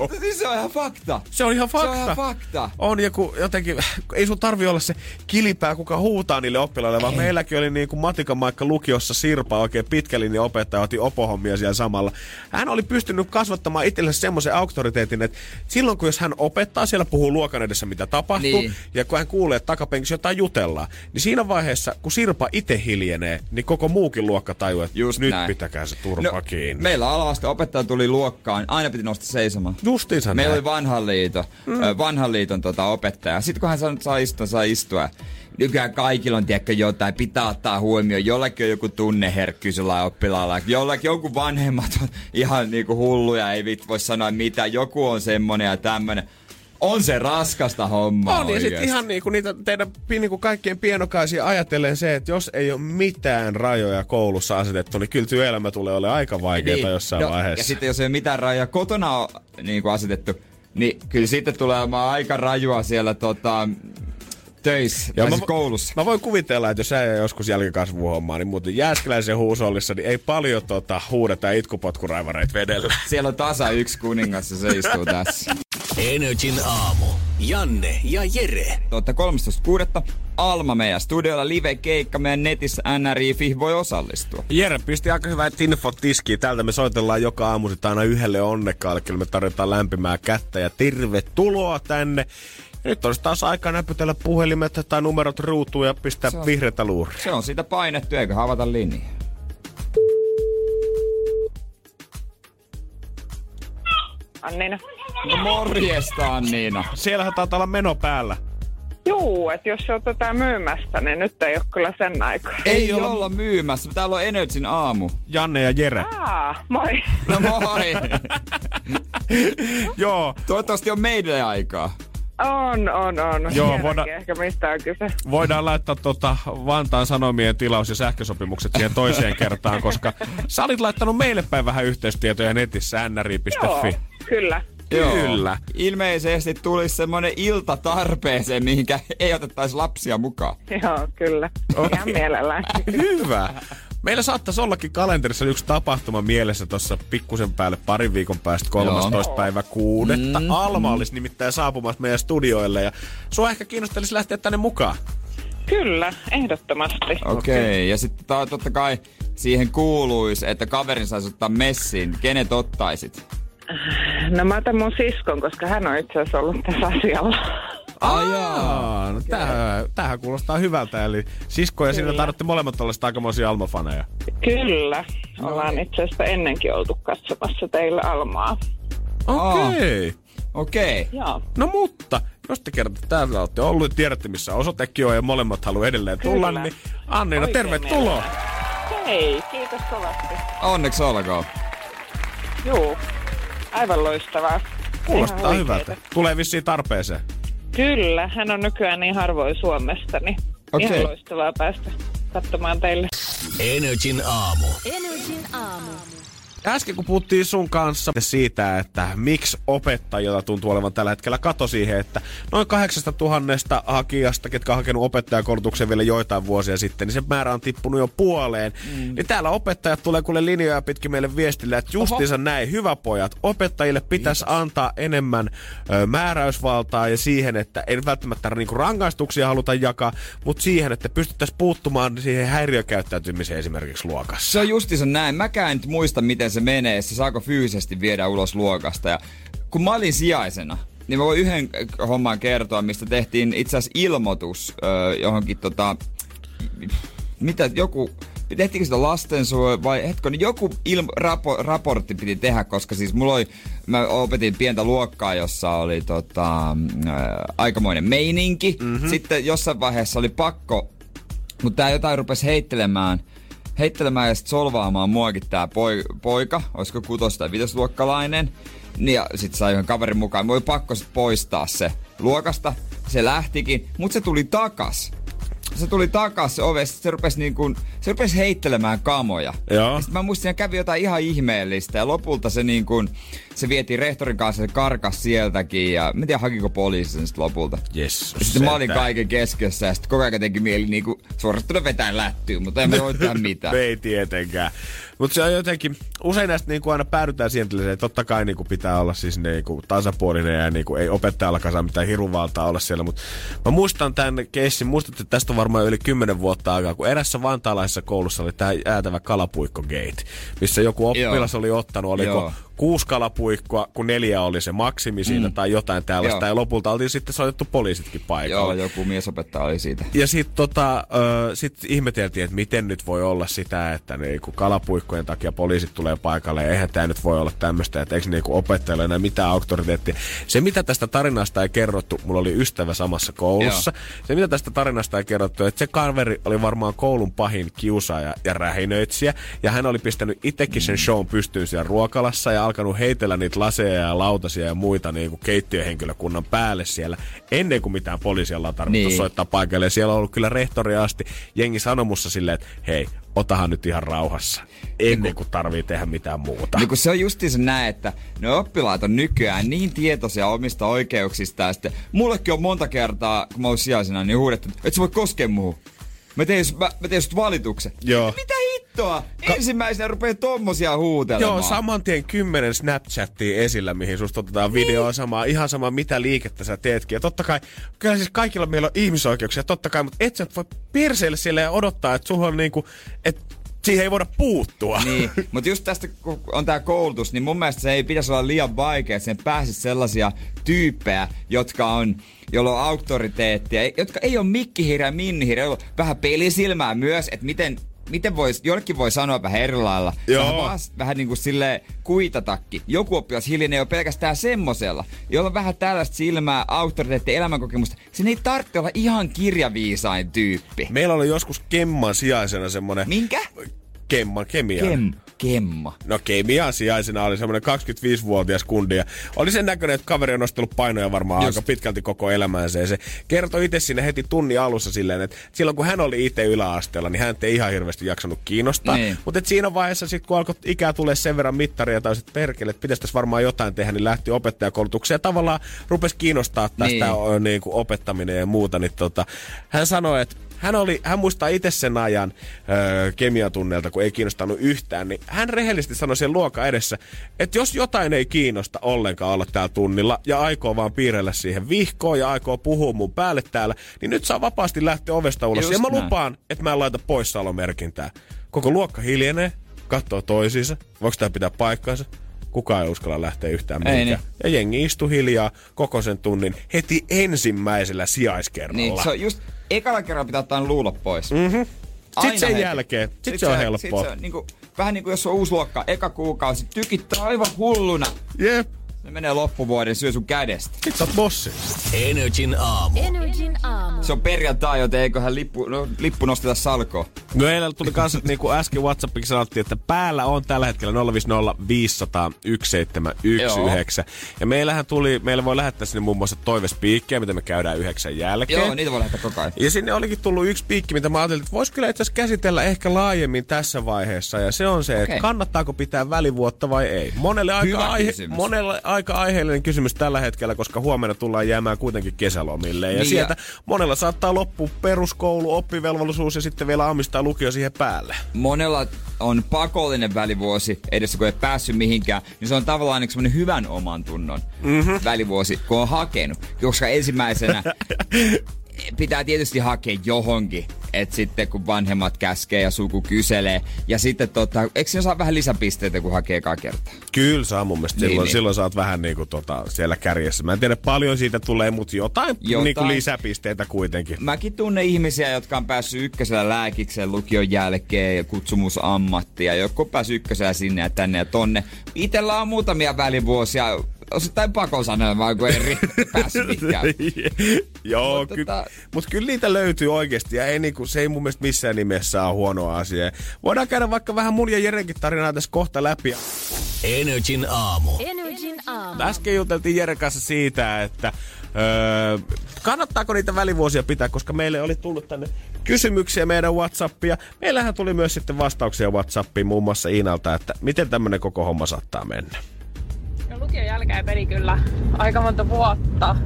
Mutta siis se on ihan fakta. Se on ihan fakta. Se on ihan fakta. On, ja kun jotenkin, ei sun tarvi olla se kilipää, kuka huutaa niille oppilaille, vaan meilläkin oli niin kuin Matikan Maikka lukiossa Sirpa, oikein pitkä linja opettaja, otti opohommia siellä samalla. Hän oli pystynyt kasvattamaan itsellensä semmoisen auktoriteetin, että silloin kun jos hän opettaa, siellä puhuu luokan edessä, mitä tapahtuu, Niin. niin. ja kun hän kuulee, että takapenkissä jotain jutellaan, niin siinä vaiheessa, kun Sirpa itse hiljenee, niin koko muukin luokka tajuaa, että Just nyt näin. pitäkää se turpa no, kiinni. meillä alavasta opettaja tuli luokkaan, aina piti nostaa seisomaan. Justiinsa Meillä näin. oli vanhan liiton, mm. vanhan liiton tota, opettaja. Sitten kun hän sanoi, että saa istua, saa istua. Nykyään kaikilla on tiedätkö, jotain, pitää ottaa huomioon. Jollakin on joku tunneherkkyys jollain oppilaalla. Jollakin joku vanhemmat on ihan niinku hulluja, ei vit voi sanoa mitään. Joku on semmonen ja tämmönen. On se raskasta hommaa On, ja sitten ihan niinku niitä teidän niinku kaikkien pienokaisia ajatellen se, että jos ei ole mitään rajoja koulussa asetettu, niin kyllä työelämä tulee olemaan aika vaikeaa niin. jossain no, vaiheessa. Ja sitten jos ei ole mitään rajaa kotona on, niin kuin asetettu, niin kyllä sitten tulee olemaan aika rajua siellä tota, töissä, Ja tai mä siis koulussa. Mä voin kuvitella, että jos sä joskus jälkikasvuhommaa, niin muuten Jääskeläisen huusollissa, niin ei paljon tota, huudeta itkupotkuraivareita vedellä. Siellä on tasa yksi kuningas ja se istuu tässä. Energin aamu. Janne ja Jere. Totta 13.6. Alma meidän studiolla live-keikka meidän netissä NRI.fi voi osallistua. Jere pisti aika hyvät infot tiskiin. Täältä me soitellaan joka aamu sit aina yhdelle onnekkaalle. Kyllä me tarjotaan lämpimää kättä ja tervetuloa tänne. Ja nyt olisi taas aika näpytellä puhelimet tai numerot ruutuun ja pistää Se on- vihreätä luuria. Se on siitä painettu, eikö avata linjaa? Annina. No morjesta Anniina. Siellähän taitaa olla meno päällä. Juu, että jos se otetaan myymästä, niin nyt ei ole kyllä sen aikaa. Ei olla myymässä, täällä on Energyn aamu. Janne ja Jere. Aa, moi. No moi! Joo, Toivottavasti on meidän aikaa. On, on, on. Joo, voida- ehkä mistä on kyse. voidaan laittaa tota Vantaan Sanomien tilaus- ja sähkösopimukset siihen toiseen kertaan, koska sä olit laittanut meille päin vähän yhteystietoja netissä Joo, nri.fi. kyllä. Kyllä. Ilmeisesti tulisi semmonen ilta tarpeeseen, mihinkä ei otettaisi lapsia mukaan. Joo, kyllä. Ihan mielellään. Hyvä. Meillä saattaisi ollakin kalenterissa yksi tapahtuma mielessä tuossa pikkusen päälle parin viikon päästä 13. Joo. päivä kuudetta. Mm, Alma olisi nimittäin saapumassa meidän studioille ja sua ehkä kiinnostelisi lähteä tänne mukaan. Kyllä, ehdottomasti. Okei, okay. ja sitten ta- totta kai siihen kuuluisi, että kaverin saisi ottaa messiin. Kenet ottaisit? No mä otan mun siskon, koska hän on itse asiassa ollut tässä asialla. Ai jaa. Aa, no tämähän, tämähän kuulostaa hyvältä, eli sisko ja sinä tarvitte molemmat olla aikamoisia almafaneja. Kyllä. Ollaan itse asiassa ennenkin oltu katsomassa teillä Almaa. Okei. Okay. Okei. Okay. Joo. No mutta, jos te kerrotte, täällä olette ollut, tiedätte missä osoitekin on ja molemmat haluaa edelleen tulla, Kyllä. niin Anniina, Oikein tervetuloa. Hei, kiitos kovasti. Onneksi olkoon. Juu, aivan loistavaa. Kuulostaa hyvältä. Tulee vissiin tarpeeseen. Kyllä, hän on nykyään niin harvoin Suomesta, niin Okei. ihan loistavaa päästä katsomaan teille. Energin aamu. Energin aamu. Äsken kun puhuttiin sun kanssa siitä, että miksi opettajilla tuntuu olevan tällä hetkellä kato siihen, että noin 8000 hakijasta, ketkä on hakenut opettajakoulutuksen vielä joitain vuosia sitten, niin se määrä on tippunut jo puoleen. Mm. Niin täällä opettajat tulee kuule linjoja pitkin meille viestillä, että justiinsa näin, hyvä pojat, opettajille pitäisi antaa enemmän ö, määräysvaltaa ja siihen, että ei välttämättä niinku rangaistuksia haluta jakaa, mutta siihen, että pystyttäisiin puuttumaan siihen häiriökäyttäytymiseen esimerkiksi luokassa. Se on justiinsa näin. Mäkään en muista, miten se menee, se saako fyysisesti viedä ulos luokasta. Ja kun mä olin sijaisena, niin mä voin yhden homman kertoa, mistä tehtiin itse asiassa ilmoitus ö, johonkin tota... Mitä, joku... Tehtiinkö sitä lastensuojelu vai hetkonen, joku ilmo, rapo, raportti piti tehdä, koska siis mulla oli, mä opetin pientä luokkaa, jossa oli tota, äh, aikamoinen meininki. Mm-hmm. Sitten jossain vaiheessa oli pakko mutta tää jotain rupesi heittelemään, heittelemään ja sit solvaamaan muakin tää poi, poika, olisiko kutos- tai vitosluokkalainen. Niin ja sit sai yhden kaverin mukaan. Moi pakko sit poistaa se luokasta. Se lähtikin, mutta se tuli takas. Se tuli takas se ovesta, se rupesi niin kuin, se rupesi heittelemään kamoja. Joo. Ja sit mä muistin, että kävi jotain ihan ihmeellistä ja lopulta se niin kuin, se vietiin rehtorin kanssa, se karkas sieltäkin ja mä en tiedä hakiko poliisi sen sitten lopulta. Yes. Sitten mä olin kaiken keskessä ja sitten koko ajan teki mieli niinku suorastaan vetää lättyyn, mutta en mä voi tehdä mitään. Ei tietenkään. Mutta se on jotenkin, usein näistä niinku aina päädytään siihen että totta kai niinku pitää olla siis niinku tasapuolinen ja niinku ei opettajallakaan saa mitään hirvevaltaa olla siellä. Mutta mä muistan tämän keissin, muistatte, että tästä on varmaan yli 10 vuotta aikaa, kun erässä vantaalaisessa koulussa oli tämä jäätävä kalapuikko gate, missä joku oppilas Joo. oli ottanut, oliko Joo. Kuusi kalapuikkoa, kun neljä oli se maksimi siinä mm. tai jotain tällaista. Joo. Ja lopulta oltiin sitten soitettu poliisitkin paikalle. Joo, joku miesopettaja oli siitä. Ja sitten tota, sit ihmeteltiin, että miten nyt voi olla sitä, että niinku kalapuikkojen takia poliisit tulee paikalle. Ja eihän tämä nyt voi olla tämmöistä, että eikö niinku opettajilla enää mitään auktoriteettia. Se, mitä tästä tarinasta ei kerrottu, mulla oli ystävä samassa koulussa. Se, mitä tästä tarinasta ei kerrottu, että se kaveri oli varmaan koulun pahin kiusaaja ja rähinöitsijä. Ja hän oli pistänyt itsekin sen shown pystyyn siellä ruokalassa ja alkanut heitellä niitä laseja ja lautasia ja muita niinku keittiöhenkilökunnan päälle siellä ennen kuin mitään poliisia ollaan tarvittu Niin. soittaa paikalle. Ja siellä on ollut kyllä rehtori asti jengi sanomussa silleen, että hei, otahan nyt ihan rauhassa. Ennen kuin tarvii tehdä mitään muuta. Niin kun se on justiinsa näin, että ne oppilaat on nykyään niin tietoisia omista oikeuksista. Ja sitten mullekin on monta kertaa, kun mä oon sijaisena, niin huudettu, että et sä voi koskea muuhun. Mä tein, mä, mä tein sut valituksen. Joo. Mitä hittoa? Ensimmäisenä rupeaa tommosia huutelemaan. Joo, saman tien kymmenen Snapchattia esillä, mihin susta otetaan Niin. videoa samaa, ihan sama mitä liikettä sä teetkin. Ja totta kai, kyllä siis kaikilla meillä on ihmisoikeuksia, totta kai, mutta et sä voi perseille sille ja odottaa, että sulla on niinku, että siihen ei voida puuttua. Niin, mutta just tästä kun on tää koulutus, niin mun mielestä se ei pitäisi olla liian vaikea, että sen pääsisi sellaisia tyyppejä, jotka on, jolla on auktoriteettia, jotka ei ole mikkihiirä ja minnihiirä, joilla on vähän pelisilmää myös, että miten Miten vois, jollekin voi sanoa vähän eri lailla. Joo. Vähän, vas, vähän niin kuin sille kuitatakki. Joku oppilas hiljenee jo pelkästään semmosella, jolla on vähän tällaista silmää, auktoriteettia, elämänkokemusta. Sen ei tarvitse olla ihan kirjaviisain tyyppi. Meillä oli joskus Kemman sijaisena semmonen... Minkä? Kemman, kemian. Kem, kemma. No kemian sijaisena oli semmoinen 25-vuotias kundi ja oli sen näköinen, että kaveri on nostellut painoja varmaan Just. aika pitkälti koko elämäänsä. Ja se kertoi itse sinne heti tunnin alussa silleen, että silloin kun hän oli itse yläasteella, niin hän ei ihan hirveästi jaksanut kiinnostaa. Niin. Mutta siinä vaiheessa sitten kun alkoi ikää tulee sen verran mittaria tai sitten perkele, että pitäisi tässä varmaan jotain tehdä, niin lähti opettajakoulutukseen ja tavallaan rupesi kiinnostaa tästä Niin. niin. Niin kuin opettaminen ja muuta. Niin tota, hän sanoi, että hän, oli, hän muistaa itse sen ajan öö, kemiatunneilta, kun ei kiinnostanut yhtään, niin hän rehellisesti sanoi sen luokan edessä, että jos jotain ei kiinnosta ollenkaan olla täällä tunnilla ja aikoo vaan piirrellä siihen vihkoon ja aikoo puhua mun päälle täällä, niin nyt saa vapaasti lähteä ovesta ulos. Just ja mä näin. lupaan, että mä en laita poissaolomerkintää. Koko luokka hiljenee, katsoo toisiinsa, voiko tää pitää paikkaansa. Kukaan ei uskalla lähteä yhtään mihinkään. niin. Ja jengi istui hiljaa koko sen tunnin heti ensimmäisellä sijaiskerralla. Niin, se on just ekalla kerralla pitää ottaa ne luulot pois. Mhm. Aina Sitten sen heti. jälkeen, sit se on helppoa. Sit se on niinku, vähän niin kuin jos on uusi luokka, eka kuukausi, tykittää aivan hulluna. Jep. Ne menee loppuvuoden, syö sun kädestä. Sit sä oot bossi. Energin aamu. Energin aamu. Se on perjantai, joten eiköhän lippu, no, lippu nosteta salkoon. No eilen tuli kanssa, niin kuin äsken Whatsappikin sanottiin, että päällä on tällä hetkellä 050 500 1719. Ja meillähän tuli, meillä voi lähettää sinne muun muassa toivespiikkejä, mitä me käydään yhdeksän jälkeen. Joo, niitä voi lähettää koko ajan. Ja sinne olikin tullut yksi piikki, mitä mä ajattelin, että voisi kyllä itse asiassa käsitellä ehkä laajemmin tässä vaiheessa. Ja se on se, että Okei. kannattaako pitää välivuotta vai ei. Monelle aika, aihe, monelle aika aiheellinen kysymys tällä hetkellä, koska huomenna tullaan jäämään kuitenkin kesälomille. Ja Niin, sieltä ja- monella saattaa loppua peruskoulu, oppivelvollisuus ja sitten vielä aamistaa lukio siihen päälle. Monella on pakollinen välivuosi edessä, kun ei päässyt mihinkään, niin se on tavallaan niin semmoinen hyvän oman tunnon mm-hmm. välivuosi, kun on hakenut. Koska ensimmäisenä pitää tietysti hakea johonkin, että sitten kun vanhemmat käskee ja suku kyselee, ja sitten tota, eikö siinä saa vähän lisäpisteitä, kun hakee ekaa kertaa? Kyllä saa mun mielestä. Niin, Silloin, niin. silloin sä oot vähän niinku tota, siellä kärjessä. Mä en tiedä paljon siitä tulee, mutta jotain, Jotain. Niinku lisäpisteitä kuitenkin. Mäkin tunnen ihmisiä, jotka on päässyt ykkösellä lääkikseen lukion jälkeen ja kutsumusammattia. Joku on päässyt ykkösellä sinne ja tänne ja tonne. Itellä on muutamia välivuosia, osittain pakon vaan kun ei ri- päässyt mihinkään. Joo, Mutta ky- tota- mutta kyllä niitä löytyy oikeasti ja ei niinku, se ei mun mielestä missään nimessä ole huono asia. Voidaan käydä vaikka vähän mun ja Jerenkin tarinaa tässä kohta läpi. Energin aamu. Energin aamu. Äsken juteltiin Jeren kanssa siitä, että öö, kannattaako niitä välivuosia pitää, koska meille oli tullut tänne kysymyksiä meidän Whatsappia. Meillähän tuli myös sitten vastauksia Whatsappiin muun muassa Iinalta, että miten tämmönen koko homma saattaa mennä. Lukion jälkeen meni kyllä aika monta vuotta.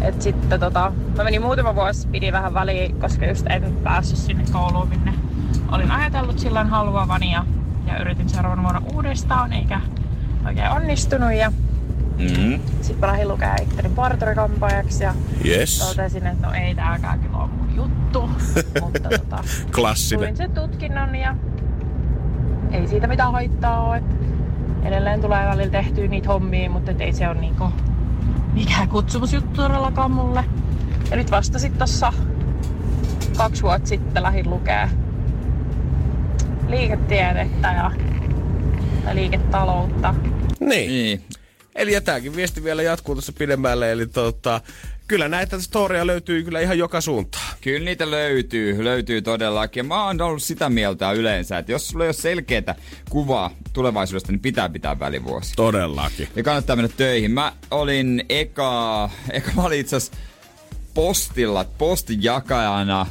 Et sitten tota, mä menin muutama vuosi, pidin vähän väliin, koska just en päässyt sinne kouluun, minne olin ajatellut silloin haluavani ja, ja yritin seuraavan vuonna uudestaan, eikä oikein onnistunut. Ja Mm. sitten mä lähdin lukea itteni parturikampaajaksi ja Yes. totesin, että no ei tääkään kyllä ole mun juttu. Mutta tota, Klassinen. luin sen tutkinnon ja ei siitä mitään haittaa ole. Edelleen tulee välillä tehtyä niitä hommia, mutta et ei se ole niinku mikään kutsumusjuttu todellakaan mulle. Ja nyt vasta sit tossa kaksi vuotta sitten lähdin lukea liiketiedettä ja tai liiketaloutta. Niin. Niin. Eli tämäkin viesti vielä jatkuu tuossa pidemmälle. Eli tota, kyllä näitä storia löytyy kyllä ihan joka suuntaan. Kyllä niitä löytyy, löytyy todellakin. Mä oon ollut sitä mieltä yleensä, että jos sulla ei ole selkeää kuvaa tulevaisuudesta, niin pitää pitää välivuosi. Todellakin. Ja kannattaa mennä töihin. Mä olin eka, eka mä olin itse postilla, postijakajana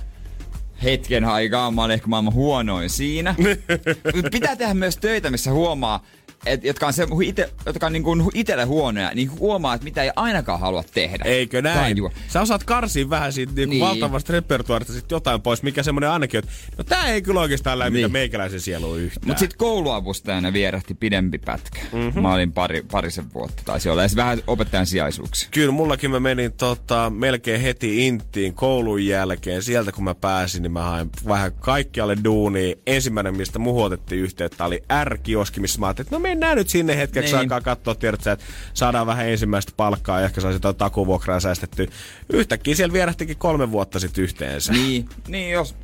hetken aikaa. Mä olin ehkä maailman huonoin siinä. Pitää tehdä myös töitä, missä huomaa, et, jotka on, se, ite, jotka on niin kuin itselle huonoja, niin huomaa, että mitä ei ainakaan halua tehdä. Eikö näin? Tajua. Sä osaat karsia vähän siitä niinku Niin. valtavasta repertuarista sit jotain pois, mikä semmonen ainakin, että no tää ei kyllä oikeastaan lämmitä Niin. meikäläisen sieluun yhtään. Mutta sitten kouluavustajana vierähti pidempi pätkä. Mm-hmm. Mä olin pari, parisen vuotta taisi olla. Ja sit vähän opettajan sijaisuuksia. Kyllä mullakin mä menin tota, melkein heti Inttiin koulun jälkeen. Sieltä kun mä pääsin, niin mä hain vähän kaikkialle duunia. Ensimmäinen, mistä muuhun otettiin yhteyttä, oli R-kioski, missä mä ajattelin, että no mennään nyt sinne hetkeksi Niin. aikaa katsoa, tiedätkö, että saadaan vähän ensimmäistä palkkaa ja ehkä saisi jotain takuvuokraa säästettyä. Yhtäkkiä siellä vierähtikin kolme vuotta sitten yhteensä. Niin, niin jos...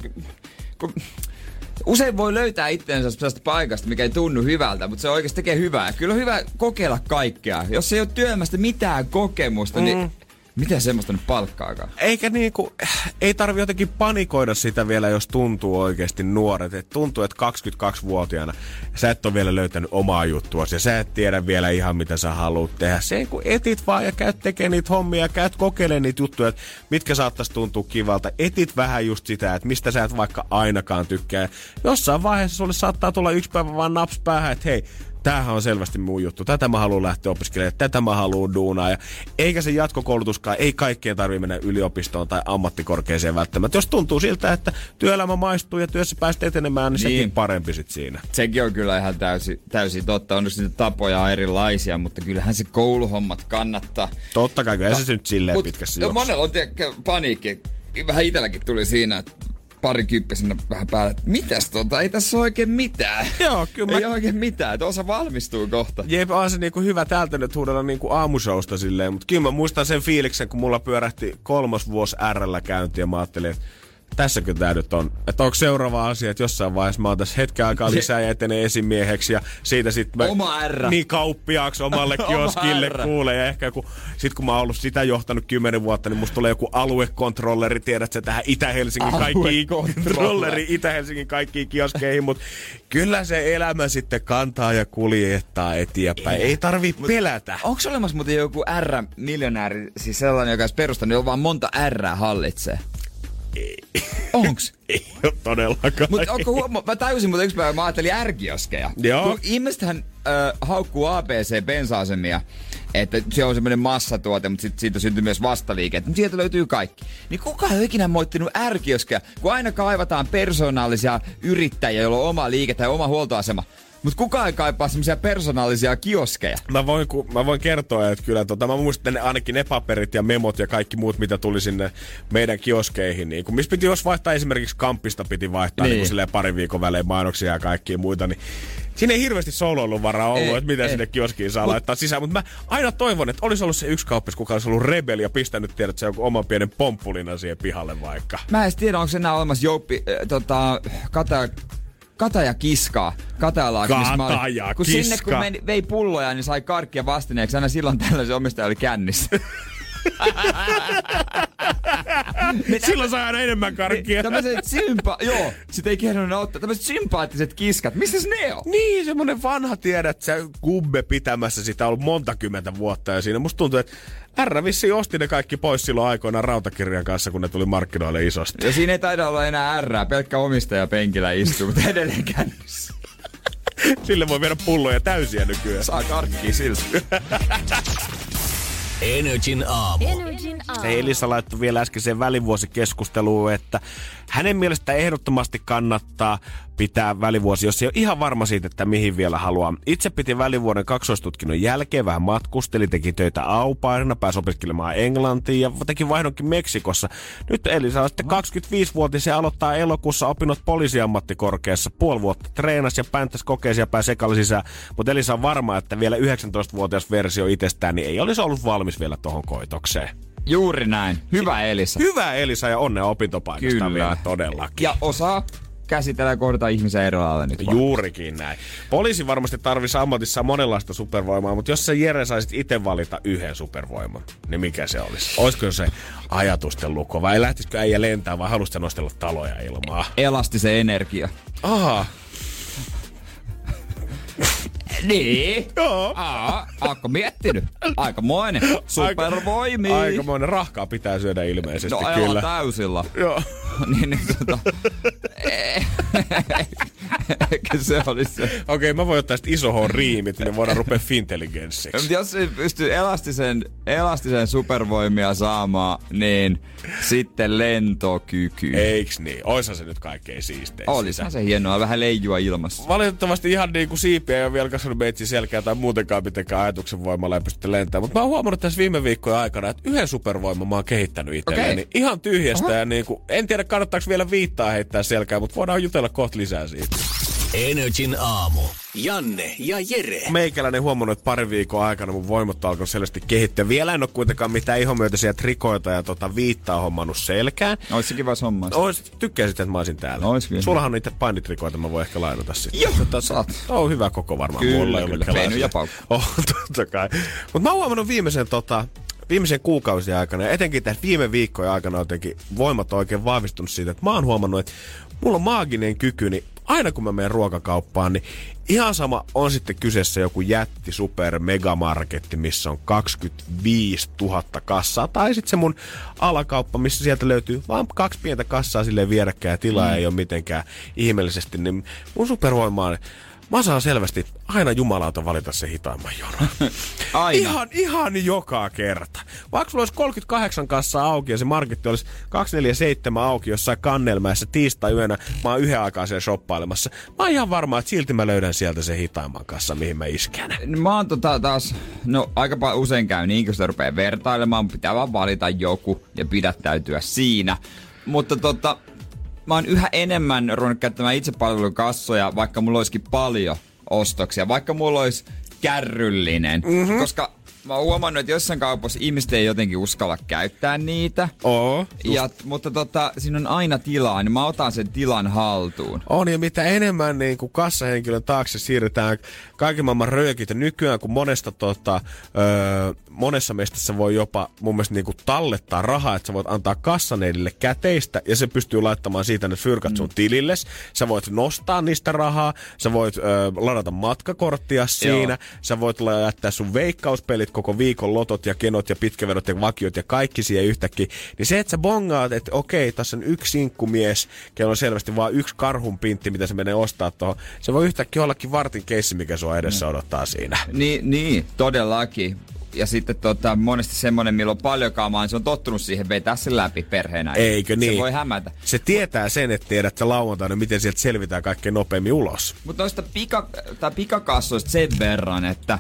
Kun, usein voi löytää itseensä sellaista paikasta, mikä ei tunnu hyvältä, mutta se oikeasti tekee hyvää. Kyllä on hyvä kokeilla kaikkea. Jos ei ole työelämästä mitään kokemusta, mm. niin miten semmoista nyt palkkaakaan? Eikä niinku, ei tarvi jotenkin panikoida sitä vielä, jos tuntuu oikeasti nuoret. Et tuntuu, että 22-vuotiaana sä et ole vielä löytänyt omaa juttua ja sä et tiedä vielä ihan mitä sä haluat tehdä. Se kun etit vaan ja käyt tekemään niitä hommia käyt kokeilemaan niitä juttuja, että mitkä saattaisi tuntua kivalta. Etit vähän just sitä, että mistä sä et vaikka ainakaan tykkää. Jossain vaiheessa sulle saattaa tulla yksi päivä vaan naps päähän, että hei, tämähän on selvästi mun juttu. Tätä mä haluan lähteä opiskelemaan, tätä mä haluan duunaa. Ja eikä se jatkokoulutuskaan, ei kaikkeen tarvitse mennä yliopistoon tai ammattikorkeeseen välttämättä. Jos tuntuu siltä, että työelämä maistuu ja työssä päästä etenemään, niin, Niin. sekin parempi sit siinä. Sekin on kyllä ihan täysin, täysin totta. On niitä tapoja on erilaisia, mutta kyllähän se kouluhommat kannattaa. Totta kai, kyllä se nyt silleen Mut, pitkässä no, juoksussa. monella on tiedätkö, paniikki. Vähän itselläkin tuli siinä, että pari kymppisenä vähän päälle, että mitäs tota, ei tässä ole oikein mitään. Joo, kyllä Ei mä... oikein mitään, että osa valmistuu kohta. Jep, on se niinku hyvä täältä nyt huudella niinku aamushowsta silleen, mutta kyllä mä muistan sen fiiliksen, kun mulla pyörähti kolmas vuosi RL käynti ja mä ajattelin, että tässäkö tää nyt on? Että onko seuraava asia, että jossain vaiheessa mä oon tässä hetken aikaa lisää ja etenen esimieheksi ja siitä sitten Oma R. Niin kauppiaaksi omalle Oma kioskille R. kuulee ja ehkä joku, sit kun mä oon ollut sitä johtanut kymmenen vuotta, niin musta tulee joku aluekontrolleri, tiedät sä, tähän Itä-Helsingin kaikkiin kontrolleri Itä-Helsingin kaikkiin kioskeihin, mutta kyllä se elämä sitten kantaa ja kuljettaa eteenpäin. Ei tarvi pelätä. Onko olemassa muuten joku R-miljonääri, siis sellainen, joka olisi perustanut, jolla vaan monta R hallitsee? Onks? Ei ole todellakaan. Mutta onko huomaa, mä tajusin mutta yksi päivä, mä ajattelin R-kioskeja. Joo. Kun ihmisethän äh, haukkuu ABC-bensa-asemia, että se on semmoinen massatuote, mutta sit siitä syntyy myös vastaliike, että sieltä löytyy kaikki. Niin kuka ei ole ikinä moittinut R-kioskeja, kun aina kaivataan persoonallisia yrittäjiä, joilla on oma liike tai oma huoltoasema. Mutta kuka ei kaipaa semmoisia persoonallisia kioskeja? Mä voin, ku, mä voin kertoa, että kyllä tota, mä muistan ne, ainakin ne paperit ja memot ja kaikki muut, mitä tuli sinne meidän kioskeihin. Niin kun, missä piti, jos vaihtaa esimerkiksi kampista, piti vaihtaa niin. Niin. Parin viikon välein mainoksia ja kaikkia muita, niin Siinä ei hirveästi soloilun varaa ollut, Ei, että mitä ei. sinne kioskiin saa Mut- laittaa sisään. Mutta mä aina toivon, että olisi ollut se yksi kauppis, kuka olisi ollut rebeli ja pistänyt tiedät se joku oman pienen pomppulina siihen pihalle vaikka. Mä en tiedä, onko enää olemassa jouppi, äh, tota, kata, kata ja kiskaa. Katajalaaki, missä mä olin. Kata ja kun sinne kiska. kun meni, vei pulloja, niin sai karkkia vastineeksi. Aina silloin tällaisen omistaja oli kännissä. Silloin saa aina enemmän karkkia. Tämmöiset sympa... Joo, sit ei kehdannut ottaa. Tämmöiset sympaattiset kiskat. Missä ne on? Niin, semmonen vanha tiedät, sä kubbe pitämässä sitä on ollut monta kymmentä vuotta ja siinä musta tuntuu, että R vissi osti ne kaikki pois silloin aikoinaan rautakirjan kanssa, kun ne tuli markkinoille isosti. Ja siinä ei taida olla enää R, pelkkä omistaja penkillä istuu, mutta edelleen kännissä. Sille voi viedä pulloja täysiä nykyään. Saa karkkia silti. Energin aamu. Energin aamu. Elisa laittoi vielä äskeiseen välivuosikeskusteluun, että hänen mielestä ehdottomasti kannattaa pitää välivuosi, jos ei ole ihan varma siitä, että mihin vielä haluaa. Itse piti välivuoden kaksoistutkinnon jälkeen, vähän matkusteli, teki töitä aupairina, pääsi opiskelemaan Englantiin ja teki vaihdonkin Meksikossa. Nyt Elisa on sitten 25-vuotias ja aloittaa elokuussa opinnot poliisiammattikorkeassa. Puoli vuotta treenasi ja päntäsi kokeisia ja pääsi sisään. Mutta Elisa on varma, että vielä 19-vuotias versio itsestään niin ei olisi ollut valmis vielä tuohon koitokseen. Juuri näin. Hyvä Elisa. Hyvä Elisa ja onnea opintopaikasta Kyllä. vielä todellakin. Ja osaa käsitellä ja kohdata ihmisiä eri lailla nyt. vaan. Juurikin näin. Poliisi varmasti tarvisi ammatissa monenlaista supervoimaa, mutta jos sä Jere saisit itse valita yhden supervoiman, niin mikä se olisi? Olisiko se ajatusten luko vai lähtisikö äijä lentää vai halusitko nostella taloja ilmaa? Elastisen energia. Aha, Niin. joo. Aa, ootko miettinyt? Aikamoinen. Supervoimi. Aikamoinen rahkaa pitää syödä ilmeisesti No kyllä. täysillä. Joo. niin, niin tota... Eikö se olisi se? Okei, mä voin ottaa sitten iso riimit, niin me voidaan rupea fintelligenssiksi. Jos ei pysty elastisen, elastisen supervoimia saamaan, niin sitten lentokyky. Eiks niin? Oishan se nyt kaikkein siistein. Olisihan se hienoa, vähän leijua ilmassa. Valitettavasti ihan niin kuin siipiä ei ole vielä kasvanut meitsi selkää tai muutenkaan mitenkään ajatuksen voimalla ei pysty lentämään. Mutta mä oon huomannut tässä viime viikkojen aikana, että yhden supervoiman mä oon kehittänyt itselleni. Okei. Ihan tyhjästä ja niin kuin, en tiedä kannattaako vielä viittaa heittää selkää, mutta voidaan jutella kohta lisää siitä. Energin aamu. Janne ja Jere. Meikäläinen huomannut, että pari viikon aikana mun voimat alkoi selvästi kehittyä. Vielä en ole kuitenkaan mitään ihomyötäisiä trikoita ja tota viittaa hommannut selkään. Ois se kiva homma. Ois, tykkäisit, että mä olisin täällä. Ois kyllä. Sullahan on niitä painitrikoita, mä voin ehkä lainata sitten. Joo, tota, saat. On hyvä koko varmaan Kyllä, mulle. kyllä. laiselle. ja paukku. Oh, totta kai. Mutta mä oon huomannut viimeisen tota, viimeisen kuukausien aikana, ja etenkin tässä viime viikkojen aikana jotenkin voimat on oikein vahvistunut siitä, että mä oon huomannut, että mulla on maaginen kyky, niin aina kun mä menen ruokakauppaan, niin ihan sama on sitten kyseessä joku jätti super megamarketti, missä on 25 000 kassaa, tai sitten se mun alakauppa, missä sieltä löytyy vain kaksi pientä kassaa silleen vierekkäin ja tilaa mm. ei ole mitenkään ihmeellisesti, niin mun supervoima on, Mä saan selvästi aina jumalauta valita se hitaimman jonon. Aina. Ihan, ihan joka kerta. Vaikka sulla olisi 38 kassaa auki ja se marketti olisi 247 auki jossain kannelmäessä tiistai yönä, mä oon yhden aikaa siellä shoppailemassa. Mä oon ihan varma, että silti mä löydän sieltä se hitaimman kassa, mihin mä iskän. Mä oon tota taas, no aika usein käy niin, kun sitä rupeaa vertailemaan, pitää vaan valita joku ja pidättäytyä siinä. Mutta tota, mä oon yhä enemmän ruvennut käyttämään itsepalvelukassoja, vaikka mulla olisikin paljon ostoksia, vaikka mulla olisi kärryllinen. Mm-hmm. Koska mä oon huomannut, että jossain kaupassa ihmiset ei jotenkin uskalla käyttää niitä. Oo. Ja, mutta tota, siinä on aina tilaa, niin mä otan sen tilan haltuun. On, ja mitä enemmän niin kuin kassahenkilön taakse siirretään kaiken maailman röökit, ja nykyään kun monesta tota, öö, monessa mestassa voi jopa mun mielestä niin kuin tallettaa rahaa, että sä voit antaa kassaneidille käteistä, ja se pystyy laittamaan siitä ne fyrkat sun tililles. Sä voit nostaa niistä rahaa, sä voit öö, ladata matkakorttia siinä, sä voit jättää sun veikkauspelit, koko viikon lotot ja kenot ja pitkävedot ja vakiot ja kaikki siihen yhtäkkiä. Niin se, että sä bongaat, että okei, tässä on yksi sinkkumies, kello on selvästi vain yksi karhun pintti, mitä se menee ostaa tuohon. Se voi yhtäkkiä ollakin vartin keissi, mikä sua edessä odottaa siinä. Niin, niin, todellakin. Ja sitten tota, monesti semmonen, milloin on paljon kaamaa, niin se on tottunut siihen vetää sen läpi perheenä. Eikö niin? Se voi hämätä. Se tietää sen, että tiedät sä lauantaina, miten sieltä selvitään kaikkein nopeammin ulos. Mutta noista pika, tai pikakassoista sen verran, että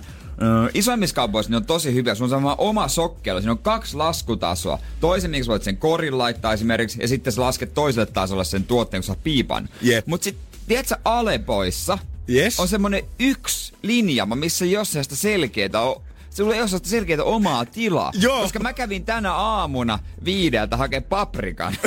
isoimmissa kaupoissa ne on tosi hyviä. Sun on sama oma sokkelo. Siinä on kaksi laskutasoa. Toisen, minkä sä voit sen korin laittaa esimerkiksi, ja sitten sä lasket toiselle tasolle sen tuotteen, kun sä piipan. Jep. Mut sit, tiedätkö, Alepoissa Yes. on semmonen yksi linjama, missä ei ole sellaista selkeetä o- Sulla ei ole selkeää omaa tilaa. Joo. Koska mä kävin tänä aamuna viideltä hakemaan paprikan.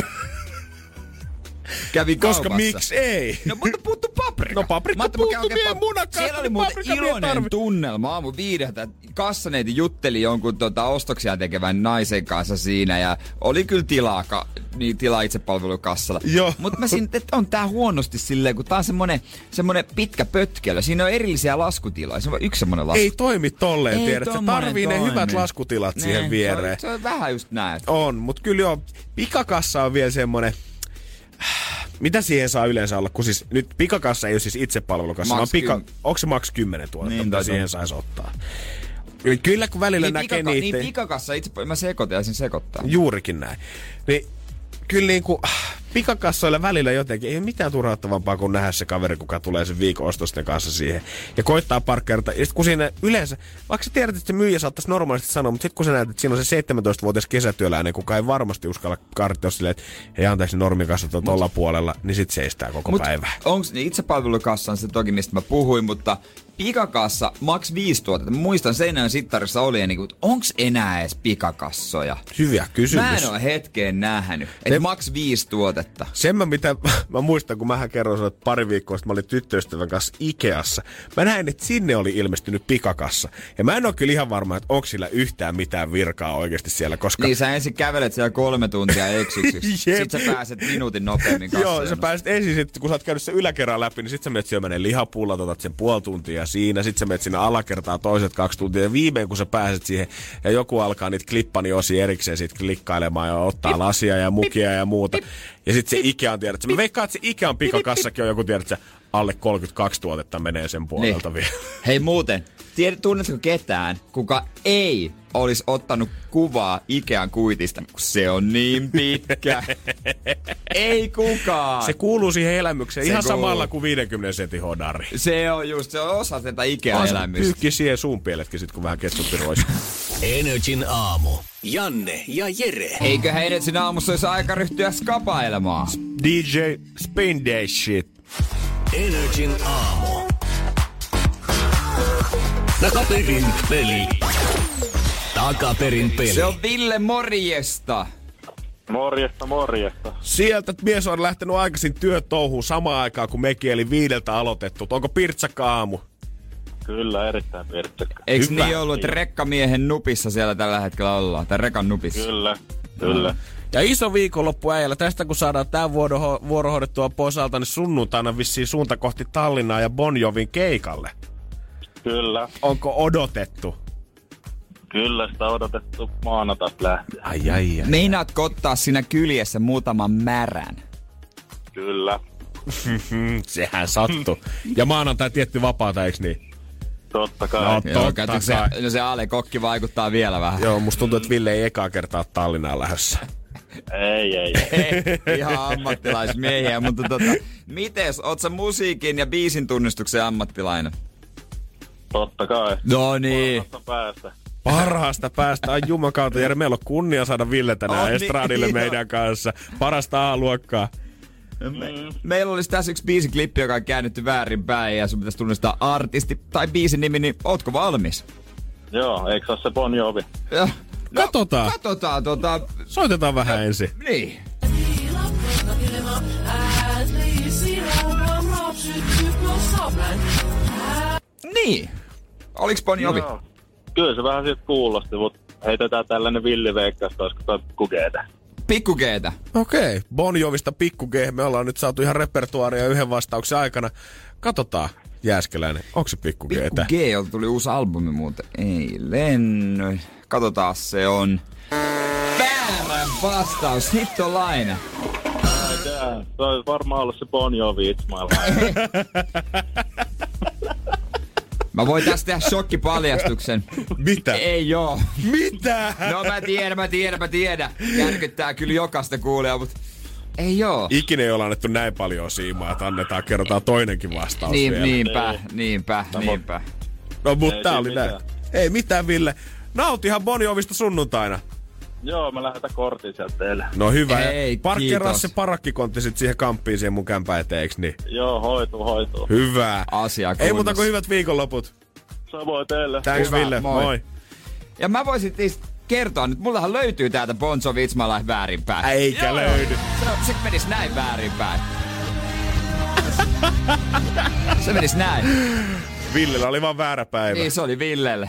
kävin Koska kaupassa. miksi ei? No mutta puuttu paprika. No paprika puuttu, mie munakasta, Siellä oli muuten iloinen tunnelma aamu viideltä. Kassaneiti jutteli jonkun tota, ostoksia tekevän naisen kanssa siinä ja oli kyllä tilaa, ka, niin, tilaa itsepalvelukassalla. Joo. Mutta mä siinä, että on tää huonosti silleen, kun tää on semmonen, semmonen pitkä pötkelö. Siinä on erillisiä laskutiloja. Se on vain yksi semmonen lasku. Ei toimi tolleen, Ei tiedät. Se tarvii ne toimi. hyvät laskutilat siihen Niin, viereen. Se on, se on vähän just näin. On, mutta kyllä joo, pikakassa on vielä semmonen... mitä siihen saa yleensä olla? Kun siis nyt pikakassa ei ole siis itsepalvelukassa, vaan pika, onko se maks 10 tuotetta, Niin, taitaa siihen saisi ottaa? Kyllä kun välillä Niin, näkee pikaka- niitä. niin pikakassa itse, mä sekoitin, ja sen sekoittaa. Juurikin näin. Niin kyllä niin kuin, pikakassoilla välillä jotenkin ei ole mitään turhauttavampaa kuin nähdä se kaveri, kuka tulee sen viikon ostosten kanssa siihen. Ja koittaa parkkeerata. Ja sit kun siinä yleensä, vaikka sä tiedät, että se myyjä saattaisi normaalisti sanoa, mutta sitten kun sä näet, että siinä on se 17-vuotias kesätyöläinen, kuka ei varmasti uskalla karttia silleen, että hei anteeksi normikassat on tuolla puolella, niin sit seistää koko Mut päivää. onks niin itsepalvelukassa on se toki, mistä mä puhuin, mutta pikakassa maks 5 tuotetta. Mä muistan Seinäjön sittarissa oli, ja niinku, onks enää edes pikakassoja? Hyviä kysymys. Mä en ole hetkeen nähnyt, että Se- maks 5 tuotetta. Sen mä, mitä, mä muistan, kun mähän kerroin sulle, että pari viikkoa sitten mä olin tyttöystävän kanssa Ikeassa. Mä näin, että sinne oli ilmestynyt pikakassa. Ja mä en ole kyllä ihan varma, että onko sillä yhtään mitään virkaa oikeasti siellä, koska... Niin sä ensin kävelet siellä kolme tuntia eksyksiksi. Jep. Sit sä pääset minuutin nopeammin kassalle. Joo, sä pääset ensin, sit, kun sä oot käynyt sen yläkerran läpi, niin sit sä menet syömään lihapullat, otat sen puoli tuntia siinä, sit sä menet sinne alakertaan toiset kaksi tuntia, ja viimein kun sä pääset siihen, ja joku alkaa niitä klippani osia erikseen sit klikkailemaan ja ottaa lasia ja mukia ja muuta. Ja sit se Ikean tiedät, sä, mä veikkaan, että se Ikean pikakassakin on joku tiedät, sä, alle 32 tuotetta menee sen puolelta Niin. vielä. Hei muuten, tiedät, tunnetko ketään, kuka ei olisi ottanut kuvaa Ikean kuitista, kun se on niin pitkä. ei kukaan. Se kuuluu siihen elämykseen Se ihan kuuluu. samalla kuin 50 sentin hodari. se on just, se on osa tätä Ikean elämystä. Pyykki siihen suun pieletkin sit, kun vähän ketsuppi roiskuu. Energin aamu. Janne ja Jere. Eiköhän Edetsin aamussa olisi aika ryhtyä skapailemaan. DJ Spin Day Shit. Energin aamu. Takaperin peli. Takaperin peli. Se on Ville morjesta. Morjesta, morjesta. Sieltä mies on lähtenyt aikaisin työtouhuun samaan aikaan, kun mekin eli viideltä aloitettu. Onko pirtsakka aamu? Kyllä, erittäin pirtsekkä. Eikö Hyvä. niin ollut, että rekkamiehen nupissa siellä tällä hetkellä ollaan? Tai rekan nupissa? Kyllä, kyllä. Ja iso viikonloppu äijällä. Tästä kun saadaan tämä vuoro, vuoro hoidettua pois alta, niin sunnuntaina vissiin suunta kohti Tallinnaa ja Bon Jovin keikalle. Kyllä, Onko odotettu? kyllä sitä odotettu maanantaista lähtien. Ai ai ai. Meinaatko ottaa siinä kyljessä muutaman märän? Kyllä, sehän sattuu. Ja maanantai tietty vapaata, eiks niin? Totta kai. No, No. Joo, Totta katsotko se, no se Ale Kokki vaikuttaa vielä vähän. Joo, musta tuntuu, että Ville ei ekaa kertaa Tallinnaan lähdössä. Ei, ei, ei. Ihan ammattilaismiehiä, mutta tota, mites, oot sä musiikin ja biisin tunnistuksen ammattilainen? Totta kai. No niin. Parasta päästä. Parhaasta päästä. Ai jumakauta, Jere, meillä on kunnia saada Ville tänään On niin, estradille joo. meidän kanssa. Parasta A-luokkaa. Me, meillä olisi tässä yksi biisiklippi, joka on käännetty väärinpäin ja sun pitäisi tunnistaa artisti tai biisin nimi, niin ootko valmis? Joo, eikö se ole se Bon Jovi? Joo. Katsotaan. Katsotaan tota, Soitetaan vähän ensin. niin. Niin. Oliks Bon Jovi? Joo. Kyllä se vähän siitä kuulosti, mutta heitetään tällainen villiveikkaus, olisiko toi kukeeta. Pikku Gtä. Okei, Bon Jovista pikku G. Me ollaan nyt saatu ihan repertuaaria yhden vastauksen aikana. Katsotaan, Jääskeläinen, onko se pikku G? Pikku G, jolta tuli uusi albumi muuten eilen. Katsotaan, se on... Väärä vastaus, hittolainen. Se olisi varmaan ollut se Bon Jovi It's My Life. Mä voin tästä tehdä shokkipaljastuksen. Mitä? Ei joo. Mitä? No mä tiedän, mä tiedän, mä tiedän. Järkyttää kyllä jokaista kuulijaa, mutta ei joo. Ikinä ei olla annettu näin paljon siimaa, että annetaan, kerrotaan toinenkin vastaus Niin, vielä. niinpä, niinpä, niinpä. No, mutta Ei tää oli näin. mitään. Ei mitään, Ville. Nautihan Bon Jovista sunnuntaina. Joo, mä lähetän kortin sieltä teille. No hyvä. Hei, Parkkeeraa kiitos. se parakkikontti sit siihen kamppiin siihen mun kämpään eteen, eiks niin? Joo, hoituu, hoituu. Hyvä. Asia Ei muuta kuin hyvät viikonloput. Samoin teille. Thanks Hyvä, Ville, moi. moi. Ja mä voisin siis kertoa nyt, mullahan löytyy täältä Bon Jovi It's My Life väärinpäin. Eikä Joo, löydy. Se, se menis näin väärinpäin. se menis näin. Villellä oli vaan väärä päivä. Niin se oli Villelle.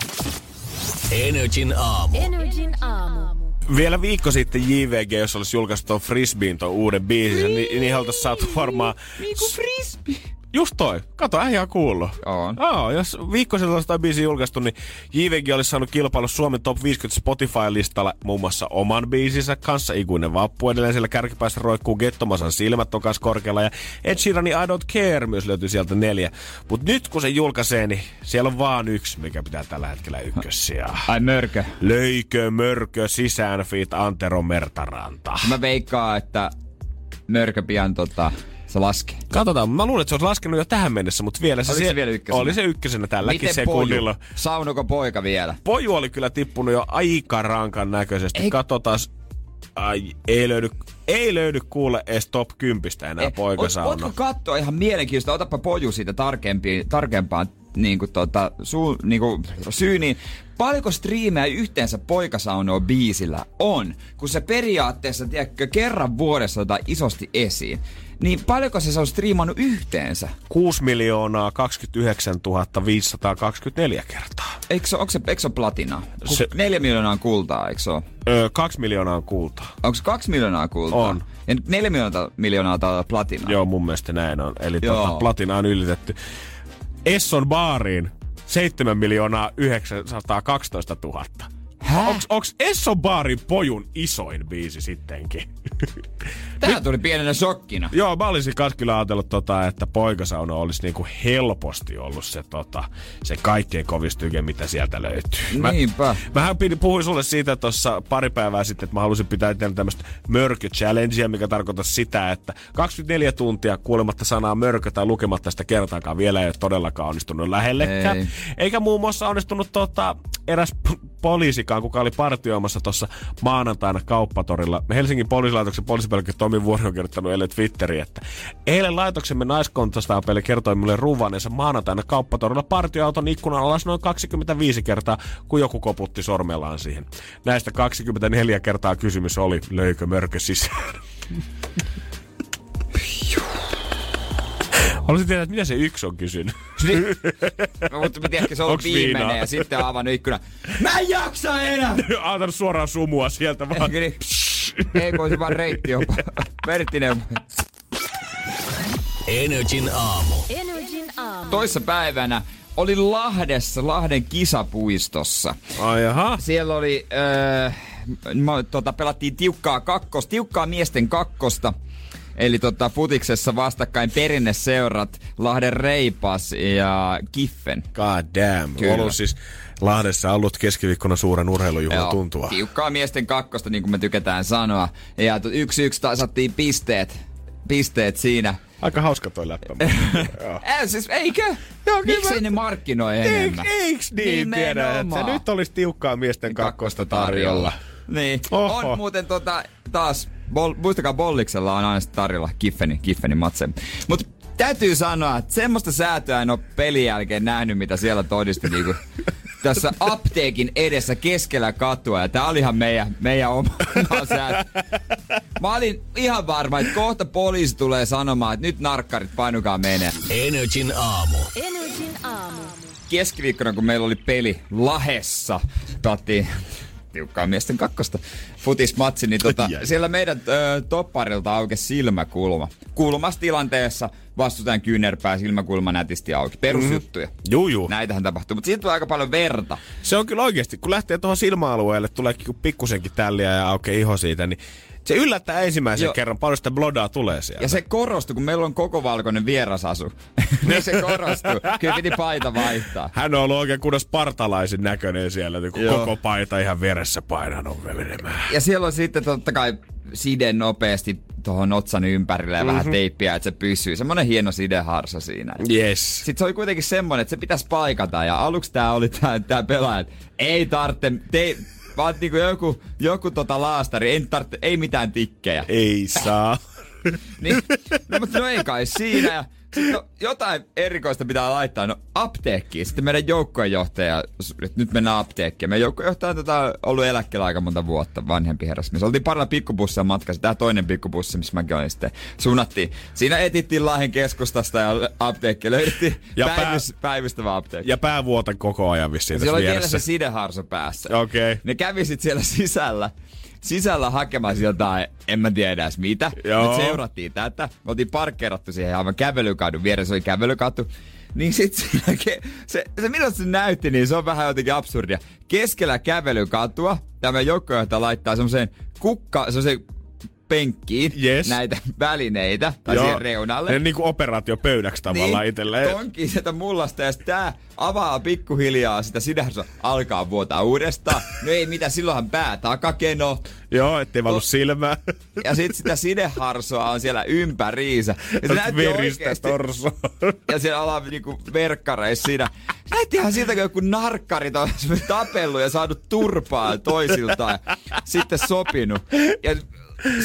Energin aamu. Energin aamu. Vielä viikko sitten JVG, jos olisi julkaistu ton Frisbeen ton uuden biisin, niin niihin oltaisiin saatu varmaan... Niinku frisbee. Just toi. Kato, äijä on kuullut. On. Joo, jos viikko sitten olisi biisi julkaistu, niin JVG olisi saanut kilpailu Suomen Top 50 Spotify-listalla muun muassa oman biisinsä kanssa. Ikuinen vappu edelleen siellä kärkipäässä roikkuu Gettomasan silmät on kanssa korkealla. Ja Ed Sheeranin I Don't Care myös löytyy sieltä neljä. Mut nyt kun se julkaisee, niin siellä on vaan yksi, mikä pitää tällä hetkellä ykkössiä. Ai mörkö. Löikö, mörkö, sisään feat Antero Mertaranta. Mä veikkaan, että mörkö pian tota, se laskee. Katsotaan, mä luulen, että se olisi laskenut jo tähän mennessä, mutta vielä se, Oliko se vielä ykkösenä? oli se ykkösenä tälläkin Miten sekunnilla. poju? Saunuko poika vielä? Poju oli kyllä tippunut jo aika rankan näköisesti. Ei- Ei... Katsotaan, ai, ei löydy, ei löydy kuule edes top 10 enää Eh, poikasauna. Voitko katsoa ihan mielenkiintoista? Otapa poju siitä tarkempi, tarkempaan niin kuin tota, suu, niin kuin syyniin. Paljonko striimejä yhteensä poikasaunoa biisillä on, kun se periaatteessa, tiedätkö, kerran vuodessa otetaan isosti esiin. Niin paljonko se, se on striimannut yhteensä? 6 miljoonaa 29 524 kertaa. Eikö se, onko se, eikö se ole platinaa? Se... Se- Neljä miljoonaa on kultaa, eikö se ole? Öö, 2 miljoonaa on kultaa. Onko kaksi miljoonaa kultaa? On. Ja nyt neljä miljoonaa, miljoonaa taitaa olla platinaa. Joo, mun mielestä näin on. Eli tota, platina on ylitetty. Esson baariin 7 miljoonaa 912 000. Hä? Onks, onks Esson baarin pojun isoin biisi sittenkin? Tää tuli pienenä shokkina. Joo, mä olisin kans kyllä ajatellut, tota, että poikasauna olisi niinku helposti ollut se, tota, se kaikkein kovin styke, mitä sieltä löytyy. Mä, Niinpä. Mähän puhuin sulle siitä tuossa pari päivää sitten, että mä halusin pitää itselleni tämmöistä mörkö challengea, mikä tarkoittaa sitä, että 24 tuntia kuulematta sanaa mörkö tai lukematta sitä kertaakaan vielä ei ole todellakaan onnistunut lähellekään. Ei. Eikä muun muassa onnistunut tota, eräs p- poliisikaan, kuka oli partioimassa tuossa maanantaina kauppatorilla. Helsingin poliisilaitoksen poliisipäällikkö Tomi Vuori on kirjoittanut eilen Twitteriin, että eilen laitoksemme naiskontastaapeli kertoi minulle ruuvaaneensa maanantaina kauppatorilla partioauton ikkunan alas noin 25 kertaa, kun joku koputti sormellaan siihen. Näistä 24 kertaa kysymys oli, löikö mörkö sisään? Haluaisin tietää, että mitä se yksi on kysynyt. No, mutta mä tiedän, se on ollut Onks viimeinen viinaa? ja sitten on avannut ikkuna. Mä en jaksa enää! Antanut suoraan sumua sieltä vaan. Niin? Ei, kun se vaan reitti on. Verttinen. Energin aamu. Energin aamu. Toissa päivänä oli Lahdessa, Lahden kisapuistossa. Ai jaha. Siellä oli, öö, tota, pelattiin tiukkaa kakkos, tiukkaa miesten kakkosta. Eli tota, futiksessa vastakkain perinneseurat Lahden Reipas ja Kiffen. God damn. Kyllä. Ollut siis Lahdessa ollut keskiviikkona suuren urheilujuhlan tuntua. Tiukkaa miesten kakkosta, niin kuin me tykätään sanoa. Ja yksi yksi tasattiin pisteet. Pisteet siinä. Aika hauska toi läppä. Äh, siis, eikö? Joo, Miksei mä- ne markkinoi enemmän? eiks niin tiedä, että Nimenomaan. nyt olisi tiukkaa miesten kakkosta tarjolla. Niin. Oho. On muuten tota, taas, bol, muistakaa Bolliksella on aina tarjolla Kiffeni, Kiffeni matse. Mut täytyy sanoa, että semmoista säätöä en oo pelin jälkeen nähnyt, mitä siellä todisti niinku tässä apteekin edessä keskellä katua. Ja tää olihan meidän, meidän oma, oma säätö. Mä olin ihan varma, että kohta poliisi tulee sanomaan, että nyt narkkarit painukaa menee. Energin aamu. Energin aamu. keskiviikkona, kun meillä oli peli Lahessa, pelattiin tiukkaa miesten kakkosta futismatsi, niin tota, siellä meidän ö, topparilta aukesi silmäkulma. Kulmassa tilanteessa vastustajan kyynärpää silmäkulma nätisti auki. Perusjuttuja. Juu, juu. Näitähän tapahtuu, mutta siitä tulee aika paljon verta. Se on kyllä oikeasti, kun lähtee tuohon silmäalueelle, tulee pikkusenkin tälliä ja aukeaa iho siitä, niin se yllättää ensimmäisen Joo. kerran, paljon sitä blodaa tulee sieltä. Ja se korostui, kun meillä on koko valkoinen vierasasu. niin se korostui. Kyllä piti paita vaihtaa. Hän on ollut oikein kunnon spartalaisin näköinen siellä, niin kun Joo. koko paita ihan veressä painanut menemään. Ja siellä on sitten totta kai side nopeasti tuohon otsan ympärille ja mm-hmm. vähän teippiä, että se pysyy. Semmoinen hieno sideharsa siinä. Yes. Sitten se oli kuitenkin semmoinen, että se pitäisi paikata. Ja aluksi tää oli tää, tää pelaaja, että ei tarvitse, te, vaan niinku joku, joku tota laastari, ei, tarvitse, ei mitään tikkejä. Ei saa. Niin, no, mutta no ei kai siinä. Ja no, jotain erikoista pitää laittaa. No apteekkiin. Sitten meidän joukkueenjohtaja, että nyt mennään apteekkiin. Meidän joukkueenjohtaja on tota, ollut eläkkeellä aika monta vuotta, vanhempi herras. Me oltiin parilla pikkubussia matkassa. Tämä toinen pikkubussi, missä mäkin olin sitten, suunnattiin. Siinä etittiin Lahden keskustasta ja apteekki. Löydettiin Ja ja pää- päivys, päivystävä apteekki. Ja päävuoten koko ajan vissiin Siellä oli vielä se sideharso päässä. Okei. Ne kävi sit siellä sisällä. Sisällä hakemassa jotain, en mä tiedä edes mitä. Joo. Me seurattiin tätä. Me oltiin parkkeerattu siihen aivan kävelykadun vieressä, oli kävelykatu. Niin sit siinä, ke- se, se miltä se näytti, niin se on vähän jotenkin absurdia. Keskellä kävelykatua tämä joukkojohtaja laittaa semmoiseen kukka, semmoiseen penkkiin Yes. näitä välineitä, tai siihen reunalle. Ne niinku operaatiopöydäksi tavallaan niin, itselleen. Tonkii sieltä mullasta ja tää avaa pikkuhiljaa sitä sidähdys alkaa vuotaa uudestaan. No ei mitä, silloinhan pää takakeno. Joo, ettei valu silmää. Ja sit sitä sideharsoa on siellä ympäriinsä. Ja se näytti Veristä torso. ja siellä ollaan niinku verkkareissa siinä. Näytti ihan siltä, kun joku narkkarit on tapellut ja saanut turpaa toisiltaan. Sitten sopinut. Ja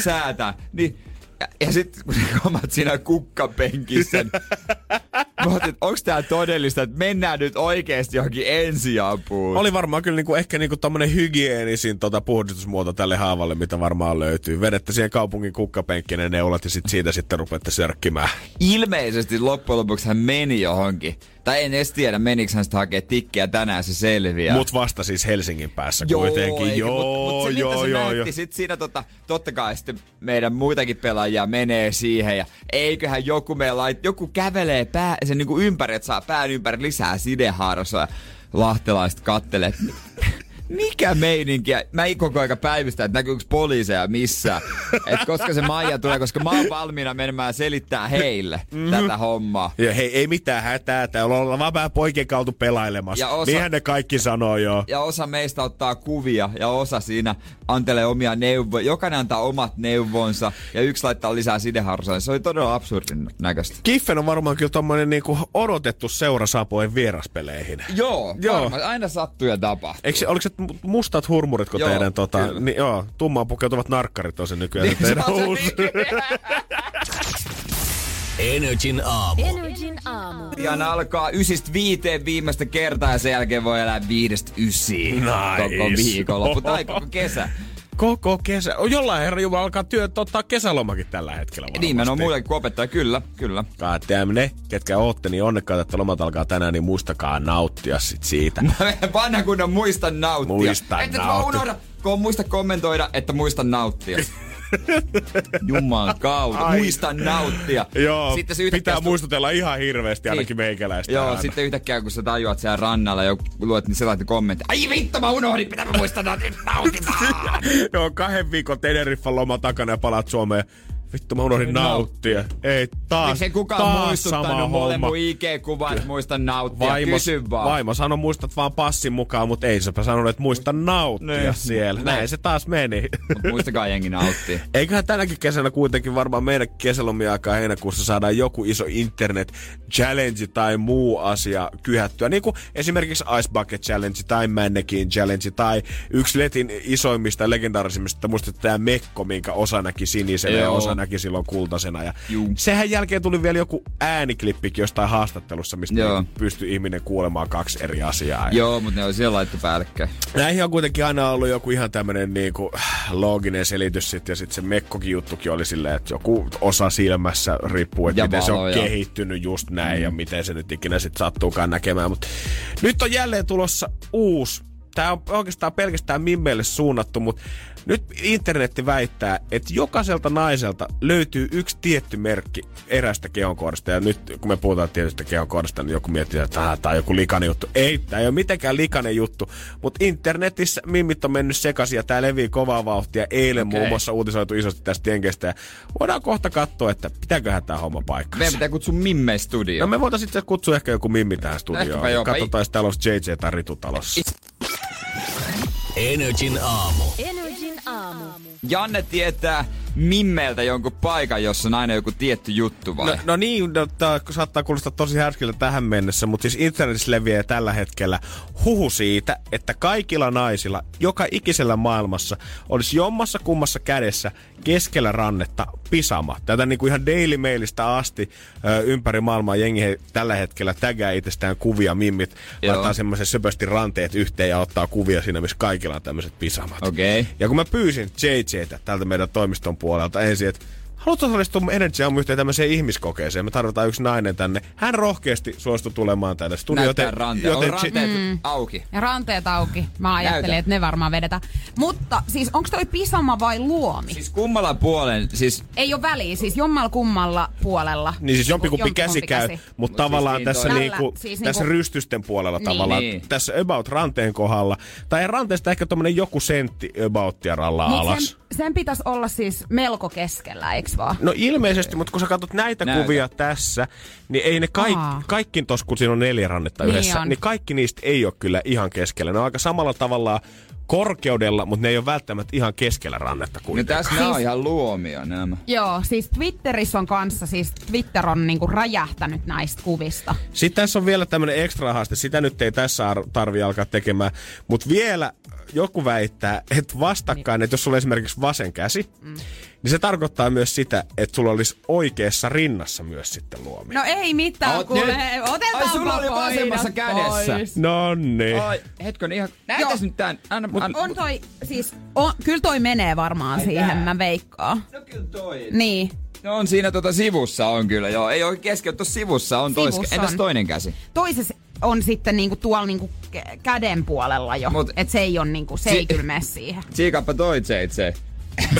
säätää. Niin, ja, ja sitten kun omat siinä kukkapenkissä, niin mä otin, että onks tää todellista, että mennään nyt oikeesti johonkin ensiapuun. Oli varmaan kyllä niinku, ehkä niinku tommonen hygieenisin tota puhdistusmuoto tälle haavalle, mitä varmaan löytyy. Vedette siihen kaupungin kukkapenkkiin ne neulat ja sit siitä sitten rupeatte sörkkimään. Ilmeisesti loppujen lopuksi hän meni johonkin. Tai en edes tiedä, menikö hän sitä hakee tikkiä tänään, se selviää. Mut vasta siis Helsingin päässä Joo, kuitenkin. eikä, joo, mut, mut se, joo, se joo, näytti, joo. Sit siinä tota, totta kai sitten meidän muitakin pelaajia menee siihen ja eiköhän joku meillä lait, joku kävelee pää, sen niinku ympäri, että saa pään ympäri lisää sideharsoa ja lahtelaiset kattelee, mikä meininki? Ja Mä en koko aika päivistä, että näkyykö poliiseja missään. Et koska se Maija tulee, koska mä oon valmiina menemään selittää heille Mhm. tätä hommaa. Ja hei, ei mitään hätää, täällä ollaan vaan vähän poikien kautta pelailemassa. Ja osa- Niinhän ne kaikki sanoo joo. ja osa meistä ottaa kuvia ja osa siinä antelee omia neuvoja. Jokainen antaa omat neuvonsa ja yksi laittaa lisää sideharsoja. Se oli todella absurdin näköistä. Kiffen on varmaan kyllä tommonen niinku odotettu seura Sapoen vieraspeleihin. Joo, Joo. joo. aina sattuu ja tapahtuu. Eikö oliko se mustat hurmurit, kun Joo, teidän tota, kyllä. niin, joo, tummaan pukeutuvat narkkarit on se nykyään Niin, se teidän se se uusi. Energin aamu. Energin aamu. Pian alkaa ysistä viiteen viimeistä kertaa ja sen jälkeen voi elää viidestä ysiin. Nice. Koko viikonloppu tai koko kesä. Koko kesä. Oh, jollain herra Jumala alkaa työt ottaa kesälomakin tällä hetkellä varmasti. Niin, on muillekin kuin opettaja, kyllä, kyllä. Damn, ne, ketkä ootte, niin onnekkaat, että lomat alkaa tänään, niin muistakaa nauttia sit siitä. Vanha kunnon muista nauttia. Muista Että nauttia. vaan unohda, kun muista kommentoida, että muista nauttia. Jumalan kautta, Ai. muista nauttia. Joo, sitten se pitää stu- muistutella ihan hirveästi ainakin Niin. meikäläistä. Joo, aina. sitten yhtäkkiä kun sä tajuat siellä rannalla ja luet, niin se laittoi kommentti. Ai vittu, mä unohdin, pitää muistaa nautitaan. Joo, kahden viikon Teneriffan loma takana ja palaat Suomeen. Vittu, mä unohdin nauttia. Ei, taas, Miksi ei kukaan taas sama muistuttanut mulle homma. mun IG-kuvan, että muista nauttia. Vaimo, Kysy vaan. vaimo sanoi, muistat vaan passin mukaan, mutta ei sepä sanonut, että muista nauttia Niin. siellä. Näin Näin. se taas meni. Mut muistakaa jengi nauttia. Eiköhän tänäkin kesänä kuitenkin varmaan meidän kesälomia aikaa heinäkuussa saadaan joku iso internet challenge tai muu asia kyhättyä. Niin kuin esimerkiksi Ice Bucket Challenge tai Mannequin Challenge tai yksi Letin isoimmista legendaarisimmista muista tämä Mekko, minkä osa näki sinisellä ja osa näki silloin kultaisena. Ja Juu. sehän jälkeen tuli vielä joku ääniklippikin jostain haastattelussa, mistä Joo. niinku pystyi ihminen kuulemaan kaksi eri asiaa. Ja Joo, mutta ne on siellä laittu päällekkäin. Näihin on kuitenkin aina ollut joku ihan tämmönen niinku looginen selitys sit, ja sitten se Mekkokin juttukin oli silleen, että joku osa silmässä riippuu, että Ja miten se on valoja. kehittynyt just näin mm. ja miten se nyt ikinä sit sattuukaan näkemään. Mutta nyt on jälleen tulossa uusi. Tämä on oikeastaan pelkästään mimmeille suunnattu, mutta nyt internetti väittää, että jokaiselta naiselta löytyy yksi tietty merkki erästä kehonkohdasta. Ja nyt kun me puhutaan tietystä kehonkohdasta, niin joku miettii, että tämä on joku likainen juttu. Ei, tämä ei ole mitenkään likainen juttu. Mutta internetissä mimmit on mennyt sekaisin ja tämä levii kovaa vauhtia. Eilen Okei. muun muassa uutisoitu isosti tästä jenkestä. Ja voidaan kohta katsoa, että pitääköhän tämä homma paikkansa. Meidän pitää kutsua Mimme Studio. No me voitaisiin sitten kutsua ehkä joku mimmi tähän studioon. Katsotaan, jos täällä olisi JJ tai Ritu talossa. Energin aamu. Energin aamu. Janne tietää Mimmeltä jonkun paikan, jossa on aina joku tietty juttu vai? No, no niin, no, tää saattaa kuulostaa tosi härskiltä tähän mennessä, mutta siis internetissä leviää tällä hetkellä huhu siitä, että kaikilla naisilla, joka ikisellä maailmassa, olisi jommassa kummassa kädessä keskellä rannetta pisama. Tätä niin kuin ihan Daily Mailista asti ö, ympäri maailmaa jengi he, tällä hetkellä tägää itsestään kuvia mimmit, Joo. laittaa semmoisen söpösti ranteet yhteen ja ottaa kuvia siinä, missä kaikilla on tämmöiset pisamat. Okei. Ja kun mä pyysin JJtä tältä meidän toimiston puolelta ensin, että haluatko osallistua Energy aamu yhteen tämmöiseen ihmiskokeeseen? Me tarvitaan yksi nainen tänne. Hän rohkeasti suostui tulemaan tänne studioon. Näyttää ranteen. On ranteet Mm. auki. Ja ranteet auki. Mä ajattelin, Näytä. että ne varmaan vedetään. Mutta siis onko toi pisama vai luomi? Siis kummalla puolen, siis Ei ole väliä, siis jommalla kummalla puolella. Niin siis jompikumpi Jompikumpi käsi käy, käsi. mutta Mut tavallaan siis tässä, niin toi- niinku, Tällä, siis tässä niinku- rystysten puolella Niin. tavallaan. Niin. Tässä about ranteen kohdalla. Tai ranteesta ehkä tommonen joku sentti abouttia rallaa Mut alas. sen, sen pitäisi olla siis melko keskellä, eiks vaan? No ilmeisesti, mutta kun sä katsot näitä Näytä. kuvia tässä, niin ei ne kaikki, Aa. kaikki tos, kun siinä on neljä rannetta Niin yhdessä, on. niin kaikki niistä ei ole kyllä ihan keskellä. Ne on aika samalla tavalla korkeudella, mutta ne ei ole välttämättä ihan keskellä rannetta no kuitenkaan. tässä siis... on ihan luomia nämä. Joo, siis Twitterissä on kanssa, siis Twitter on niinku räjähtänyt näistä kuvista. Sitten tässä on vielä tämmöinen ekstra haaste. Sitä nyt ei tässä ar- tarvi alkaa tekemään. Mutta vielä joku väittää, että vastakkain, että jos sulla on esimerkiksi vasen käsi, mm. Niin se tarkoittaa myös sitä, että sulla olisi oikeassa rinnassa myös sitten luomi. No ei mitään, Oot kuule. Otetaan Ai, sulla oli vasemmassa kädessä. No niin. Ai, hetkön ihan, näytäs Joo. nyt tän. Anna, anna, On toi, siis, on, kyllä toi menee varmaan siihen, mä veikkaan. No kyllä toi. Niin. No on siinä tota sivussa on kyllä, joo. Ei ole keskellä, tuossa sivussa on tois. Sivussa Entäs on. toinen käsi? Toisessa on sitten niinku tuolla niinku kä- käden puolella jo. Mut- et se ei on niinku, se ei Si- kyllä mene siihen. Siikappa toi JJ.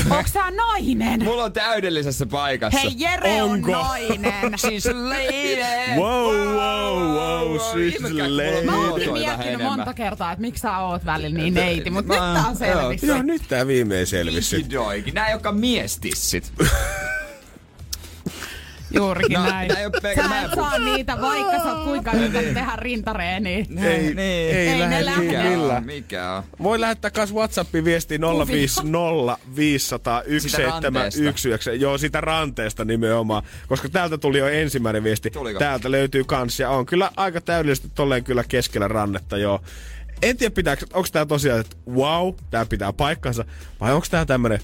Onks sä nainen? Mulla on täydellisessä paikassa. Hei, Jere Onko? on nainen. She's a lady. Wow, wow, wow, she's kun lady. Mä on oon miettinyt monta kertaa, että miksi sä oot välillä niin neiti, mutta nyt tää on selvisi. Joo, nyt tää viimein selvisi. Vikidoikin. Nää ei olekaan miestissit. Juurikin No, näin. ei oo pelkä- Sä et saa niitä, vaikka sä oot kuinka yrität tehdä rintareeniä. Ei, niin. ei, Ei lähde ne lähde. Mikä on? Mikä on? Voi lähettää kans WhatsAppin viesti 050 500 1719. Joo, sitä ranteesta nimenomaan. Koska täältä tuli jo ensimmäinen viesti. Tuliko? Täältä löytyy kans ja on kyllä aika täydellisesti tolleen kyllä keskellä rannetta joo. En tiedä pitääkö, onko tää tosiaan, että wow, tää pitää paikkansa, vai onko tää tämmönen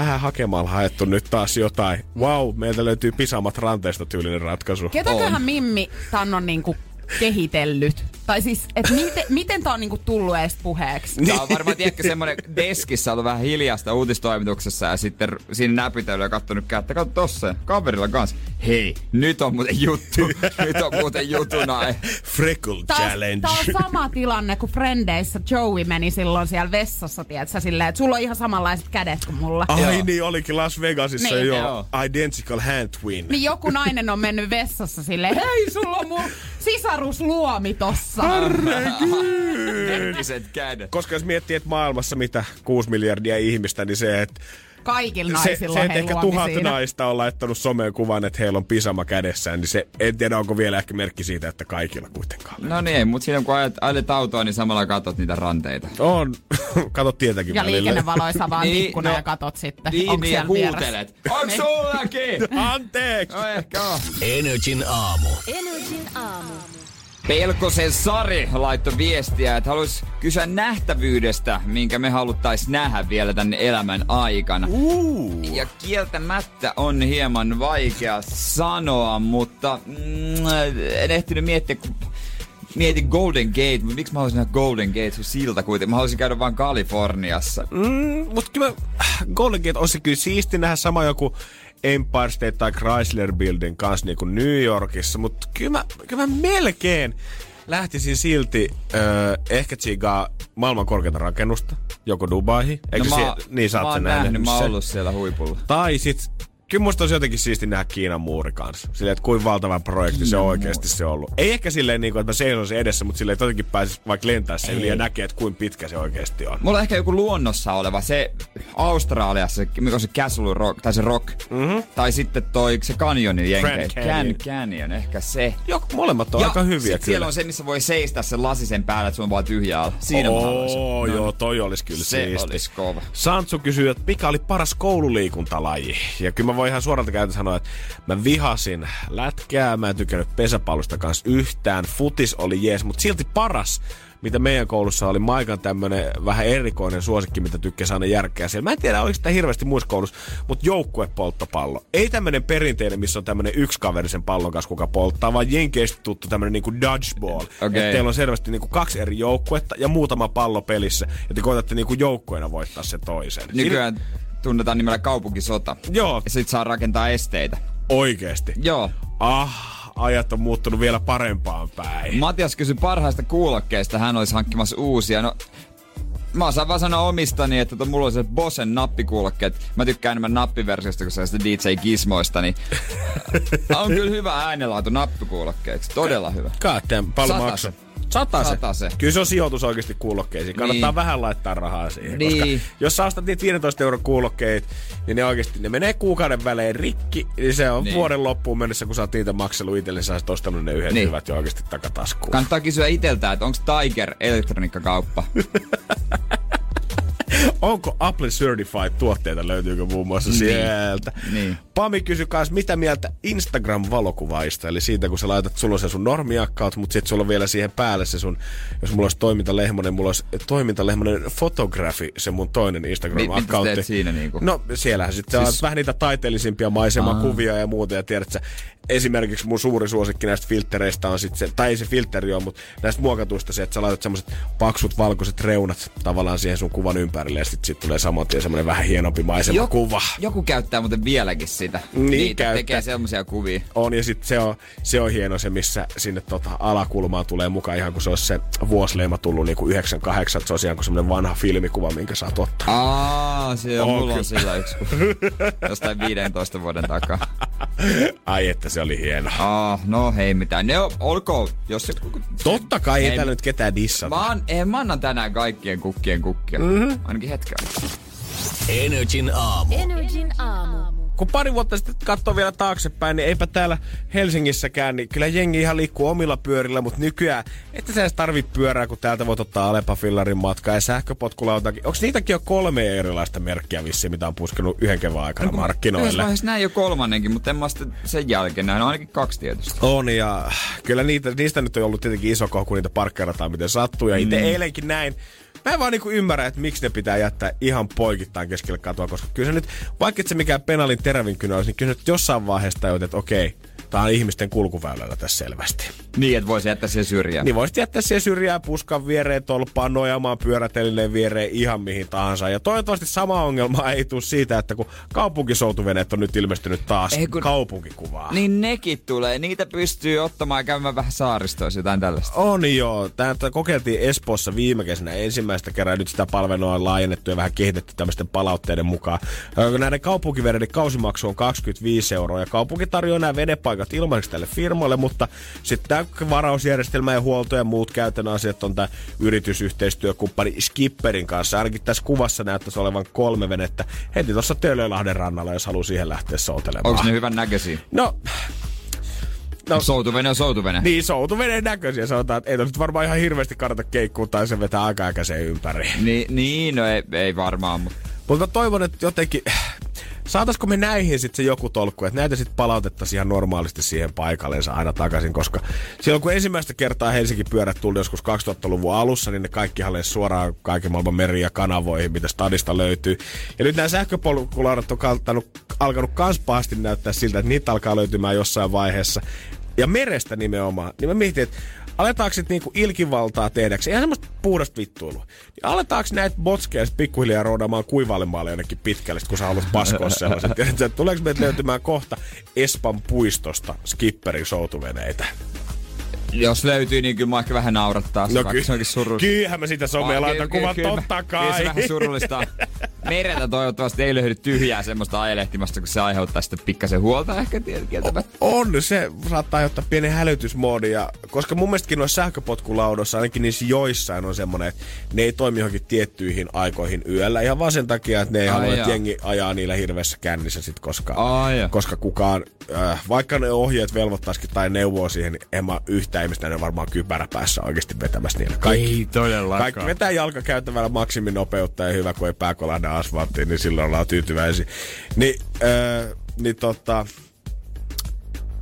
vähän hakemalla haettu nyt taas jotain. Wow, meiltä löytyy pisamat ranteesta tyylinen ratkaisu. Ketäköhän Mimmi tän on niinku kehitellyt? Tai siis, että miten, miten tää on niinku tullut edes puheeksi? Tää on varmaan, tiedätkö, semmonen deskissä ollut vähän hiljasta uutistoimituksessa ja sitten siinä ja kattonut kättä. Katso tossa, kaverilla kanssa. Hei, nyt on muuten juttu. nyt on muuten jutuna. Freckle Tää on, Challenge. tää on sama tilanne kuin Frendeissä Joey meni silloin siellä vessassa, tiedätkö, silleen, että sulla on ihan samanlaiset kädet kuin mulla. Ai Joo. niin, olikin Las Vegasissa Niin. jo. Joo. Identical hand twin. Niin joku nainen on mennyt vessassa silleen, hei, sulla on mun sisarusluomi tossa. Henkiset kädet. Koska jos miettii, että maailmassa mitä 6 miljardia ihmistä, niin se, että Kaikilla se, naisilla se että hei ehkä luomi tuhat siinä. naista on laittanut someen kuvan, että heillä on pisama kädessään, niin se, en tiedä onko vielä ehkä merkki siitä, että kaikilla kuitenkaan. No niin, mutta siinä kun ajat, ajelet autoa, niin samalla katot niitä ranteita. On, kato tietenkin Ja välillä. liikennevaloissa vaan Niin, ikkuna no, ja katot sitten. Niin, Onko niin, ja siellä vieressä? huutelet. Onks sullakin? Anteeksi! No ehkä on. Energin aamu. Energin aamu. Pelkosen Sari laittoi viestiä, että haluaisi kysyä nähtävyydestä, minkä me haluttais nähdä vielä tänne elämän aikana. Uh. Ja kieltämättä on hieman vaikea sanoa, mutta mm, en ehtinyt miettiä, kun mietin Golden Gate, mutta miksi mä haluaisin nähdä Golden Gate, se on silta kuitenkin. Mä haluaisin käydä vaan Kaliforniassa. Mm, mutta kyllä Golden Gate olisi kyllä siisti nähdä sama joku Empire State tai Chrysler Building kanssa niin kuin New Yorkissa, mutta kyllä mä, kyllä mä melkein lähtisin silti öö, ehkä tsiigaa maailman korkeinta rakennusta, joko Dubaihin. Eikö no, mä, niin sä mä oon sen nähnyt, nähnyt mä oon ollut siellä huipulla. Tai sit, kyllä musta olisi jotenkin siisti nähdä Kiinan muuri kanssa. Silleen, että kuinka valtava projekti se oikeasti se on ollut. Ei ehkä silleen, niin kuin, että mä seisoisin edessä, mutta silleen, että jotenkin pääsis vaikka lentää sen yli ja näkee, että kuinka pitkä se oikeasti on. Mulla on ehkä joku luonnossa oleva, se Australiassa, mikä on se Castle Rock, tai se Rock. Mm-hmm. Tai sitten toi se Canyonin jenkeä. Grand Canyon. Can, Canyon, ehkä se. Joo, molemmat on aika hyviä sit siellä kyllä. on se, missä voi seistä sen lasisen päällä, että se on vaan tyhjä alla. Siinä. Oo, No, joo, toi olisi kyllä se siisti. olisi kova. Santsu kysyy, että mikä oli paras koululiikuntalaji? Ja kyllä mä voin ihan suoralta käytä sanoa, että mä vihasin lätkää, mä en tykännyt pesäpallosta kanssa yhtään. Futis oli jees, mutta silti paras mitä meidän koulussa oli Maikan tämmönen vähän erikoinen suosikki, mitä tykkäsi aina järkeä siellä. Mä en tiedä, oliko sitä hirveästi muissa koulussa, mutta joukkuepolttopallo. Ei tämmönen perinteinen, missä on tämmönen yksi kaveri sen pallon kanssa, kuka polttaa, vaan jenkeistä tuttu tämmönen niinku dodgeball. Okay. teillä on selvästi niinku kaksi eri joukkuetta ja muutama pallo pelissä, ja te koetatte niinku joukkueena voittaa se toisen. Nykyään tunnetaan nimellä kaupunkisota. Joo. Ja sit saa rakentaa esteitä. Oikeesti. Joo. Ah, ajat on muuttunut vielä parempaan päin. Matias kysyi parhaista kuulokkeista, hän olisi hankkimassa uusia. No, mä osaan vaan sanoa omistani, että to, mulla on se Bosen nappikuulokkeet. Mä tykkään enemmän nappiversiosta kuin sellaista DJ Gizmoista, niin on kyllä hyvä äänenlaatu nappikuulokkeeksi. Todella hyvä. Kaateen, paljon maksaa. Satasen. Satase. Satase. Kyllä se on sijoitus oikeasti kuulokkeisiin. Kannattaa Niin. vähän laittaa rahaa siihen. Niin. Koska jos sä ostat niitä 15 euron kuulokkeet, niin ne oikeasti ne menee kuukauden välein rikki. Niin se on Niin. vuoden loppuun mennessä, kun sä oot niitä maksellut itselle, sä oot ostanut ne yhdet Niin. hyvät jo oikeasti takataskuun. Kannattaa kysyä iteltä, että onko Tiger elektroniikkakauppa. Onko Apple Certified tuotteita, löytyykö muun muassa Niin. sieltä? Niin. Pami kysyi kans, mitä mieltä Instagram-valokuvaista, eli siitä kun sä laitat, sulla on se sun normi-account, mutta sitten sulla on vielä siihen päälle se sun, jos mulla olisi toimintalehmonen, mulla olisi toimintalehmonen fotografi, se mun toinen Mi- mitä siinä niinku? No siellähän sitten Siis- siis... vähän niitä taiteellisimpia maisemakuvia ja muuta, ja tiedät sä, esimerkiksi mun suuri suosikki näistä filttereistä on sitten se, tai ei se filtteri ole, mutta näistä muokatuista se, että sä laitat semmoiset paksut valkoiset reunat tavallaan siihen sun kuvan ympärille, ja sitten sit tulee saman tien semmoinen vähän hienompi maisemakuva. Joku käyttää muuten vieläkin sitä. Niin Niitä käyttää. tekee semmosia kuvia. On, ja sitten se on, se on hieno se, missä sinne tota alakulmaan tulee mukaan ihan kuin se olisi se vuosileima tullut niin kuin 98, että se on ihan kuin semmoinen vanha filmikuva, minkä saat ottaa. Aa, se on, On mulla on sillä yksi jostain 15 vuoden takaa. Ai että se oli hieno. Aa, no hei mitään. Ne on, olkoon, jos se... Totta kai ei täällä nyt ketään dissata. Mä, an, ei, mä annan tänään kaikkien kukkien kukkia. Mhm. Mm-hmm. Ainakin hetken. Energin aamu. Energin aamu. Kun pari vuotta sitten katsoo vielä taaksepäin, niin eipä täällä Helsingissäkään, niin kyllä jengi ihan liikkuu omilla pyörillä, mutta nykyään, että sä edes tarvit pyörää, kun täältä voit ottaa Alepa-fillarin matkaa ja sähköpotkulautakin. Onko niitäkin jo kolme erilaista merkkiä vissiin, mitä on puskenut yhden kevään aikana Yhdessä markkinoille? vaiheessa näin jo kolmannenkin, mutta en mä sitten sen jälkeen näin. No ainakin kaksi tietysti. On ja kyllä niitä, niistä nyt on ollut tietenkin iso kohu, kun niitä parkkeerataan miten sattuu. Ja itse Mm. eilenkin näin. Mä en vaan niinku ymmärrä, että miksi ne pitää jättää ihan poikittain keskelle katua, koska kyllä se nyt, vaikka et se mikään penalin terävin kynä olisi, niin kyllä se nyt jossain vaiheessa tajut, että okei, tää on ihmisten kulkuväylällä tässä selvästi. Niin, että voisi jättää sen syrjään. Niin voisit jättää siihen syrjään puskan viereen, tolppaan, nojaamaan pyörätelineen viereen ihan mihin tahansa. Ja toivottavasti sama ongelma ei tule siitä, että kun kaupunkisoutuveneet on nyt ilmestynyt taas Ei, kun- kaupunkikuvaa. Niin nekin tulee. Niitä pystyy ottamaan ja käymään vähän saaristoissa, jotain tällaista. On joo. Tätä kokeiltiin Espoossa viime kesänä ensimmäistä kertaa. Nyt sitä palvelua on laajennettu ja vähän kehitetty tämmöisten palautteiden mukaan. Näiden kaupunkiveneiden kausimaksu on 25 euroa ja kaupunki tarjoaa nämä venepaikat ilmaiseksi tälle firmalle, mutta sitten tämä varausjärjestelmä ja huolto ja muut käytännön asiat on tämä yritysyhteistyökumppani Skipperin kanssa. Ainakin tässä kuvassa näyttäisi olevan kolme venettä heti tuossa Töölölahden rannalla, jos haluaa siihen lähteä soutelemaan. Onko ne hyvän näköisiä? No, No. Soutuvene on soutuvene. niin, soutuveneen näköisiä. Sanotaan, että ei nyt varmaan ihan hirveästi kannata keikkua tai se vetää aika aikaiseen ympäri. Niin, niin, no ei, ei varmaan, mutta Mutta mä toivon, että jotenkin... Saataisiko me näihin sitten se joku tolkku, että näitä sitten palautettaisiin ihan normaalisti siihen paikallensa aina takaisin, koska silloin kun ensimmäistä kertaa Helsinki pyörät tuli joskus 2000-luvun alussa, niin ne kaikki lensi suoraan kaiken maailman meriin ja kanavoihin, mitä stadista löytyy. Ja nyt nämä sähköpolkulaudat on kaltanut, alkanut kans pahasti näyttää siltä, että niitä alkaa löytymään jossain vaiheessa. Ja merestä nimenomaan. Niin mä mietin, että aletaanko sitten niinku ilkivaltaa tehdäksi, ihan semmoista puhdasta vittuilua. Niin aletaanko näitä botskeja pikkuhiljaa roudaamaan kuivalemaalle jonnekin pitkälle, sit kun sä haluat paskoa sellaiset. Tuleeko meitä löytymään kohta Espan puistosta skipperin soutuveneitä? Jos löytyy, niin kyllä mä ehkä vähän naurattaa. No ky- se onkin surullista. kyllähän mä sitä somea laitan kuvan totta Kyllä se kai. vähän surullista. Mereltä toivottavasti ei löydy tyhjää semmoista ajelehtimasta, kun se aiheuttaa sitten pikkasen huolta ehkä tiet- kieltämättä. On, se saattaa aiheuttaa pienen hälytysmoodi. Ja, koska mun mielestäkin noissa sähköpotkulaudoissa, ainakin niissä joissain on semmoinen, että ne ei toimi johonkin tiettyihin aikoihin yöllä. Ihan vaan sen takia, että ne ei Ai halua, että jengi ajaa niillä hirveässä kännissä sit, koska, Ai jaa. koska kukaan, äh, vaikka ne ohjeet velvoittaisikin tai neuvoo siihen, niin en mä yhtään ihmistä näin varmaan kypärä päässä oikeasti vetämässä niillä. Kaikki, Ei todellakaan. kaikki vetää jalkakäytävällä maksiminopeutta ja hyvä, kun ei pää kolahda asfalttiin, niin silloin ollaan tyytyväisiä. Ni, äh, niin tota,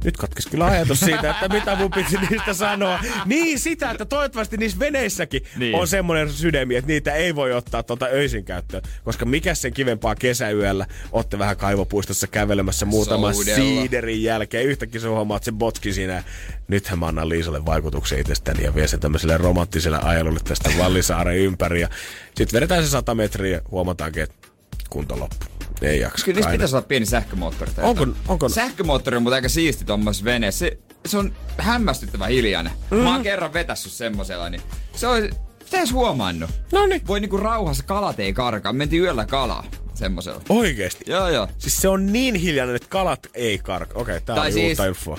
nyt katkesi kyllä ajatus siitä, että mitä mun piti niistä sanoa. Niin sitä, että toivottavasti niissä veneissäkin Niin. on semmoinen sydämi, että niitä ei voi ottaa tuota öisin käyttöön. Koska mikä sen kivempaa kesäyöllä, otte vähän kaivopuistossa kävelemässä muutaman Soudella. siiderin jälkeen. Yhtäkkiä sä huomaat sen botki siinä. Nythän mä annan Liisalle vaikutuksen itsestäni ja vie sen tämmöiselle romanttiselle ajelulle tästä Vallisaaren ympäri. Ja sit vedetään se 100 metriä ja huomataankin, että kunto loppu. Ei jaksa. Kyllä niissä pitäisi olla pieni sähkömoottori. Onko- jotain. onko- Sähkömoottori on mutta aika siisti tommosessa veneessä. Se, se on hämmästyttävän hiljainen. Mm. Mä oon kerran vetässyt semmosella, niin se on... Sitä edes huomannut. No niin. Voi niinku rauhassa kalat ei karkaa. Me mentiin yöllä kalaa semmosella. Oikeesti? Joo, joo. Siis se on niin hiljainen, että kalat ei karka. Okei, tää Tai on siis- uutta infoa.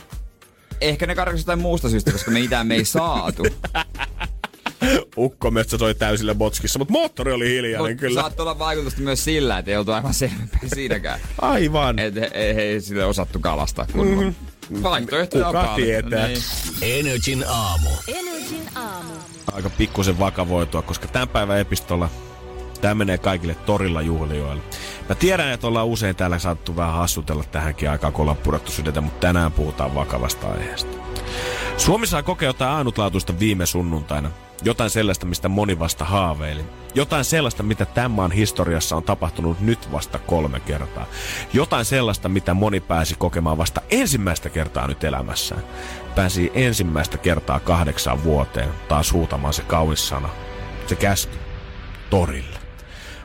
Ehkä ne karkasi jostain muusta syystä, koska me itään me ei saatu. Ukkometsä soi täysillä botskissa, mutta moottori oli hiljainen Mut kyllä. Saattoi olla vaikutusta myös sillä, että ei oltu aivan selvempiä siinäkään. Aivan. Et he, ei, ei sille osattu kalastaa kunnolla. Mm-hmm. Vaihtoehtoja on Kuka paljon. tietää? Niin. Energin aamu. Energin aamu. Aika pikkusen vakavoitua, koska tämän päivän epistolla Tämä menee kaikille torilla juhlioille. Mä tiedän, että ollaan usein täällä saattu vähän hassutella tähänkin aikaan, kun ollaan purettu sydäntä, mutta tänään puhutaan vakavasta aiheesta. Suomi saa kokea jotain ainutlaatuista viime sunnuntaina. Jotain sellaista, mistä moni vasta haaveili. Jotain sellaista, mitä tämän maan historiassa on tapahtunut nyt vasta kolme kertaa. Jotain sellaista, mitä moni pääsi kokemaan vasta ensimmäistä kertaa nyt elämässään. Pääsi ensimmäistä kertaa kahdeksaan vuoteen taas huutamaan se kaunis sana. Se käsky. Torille.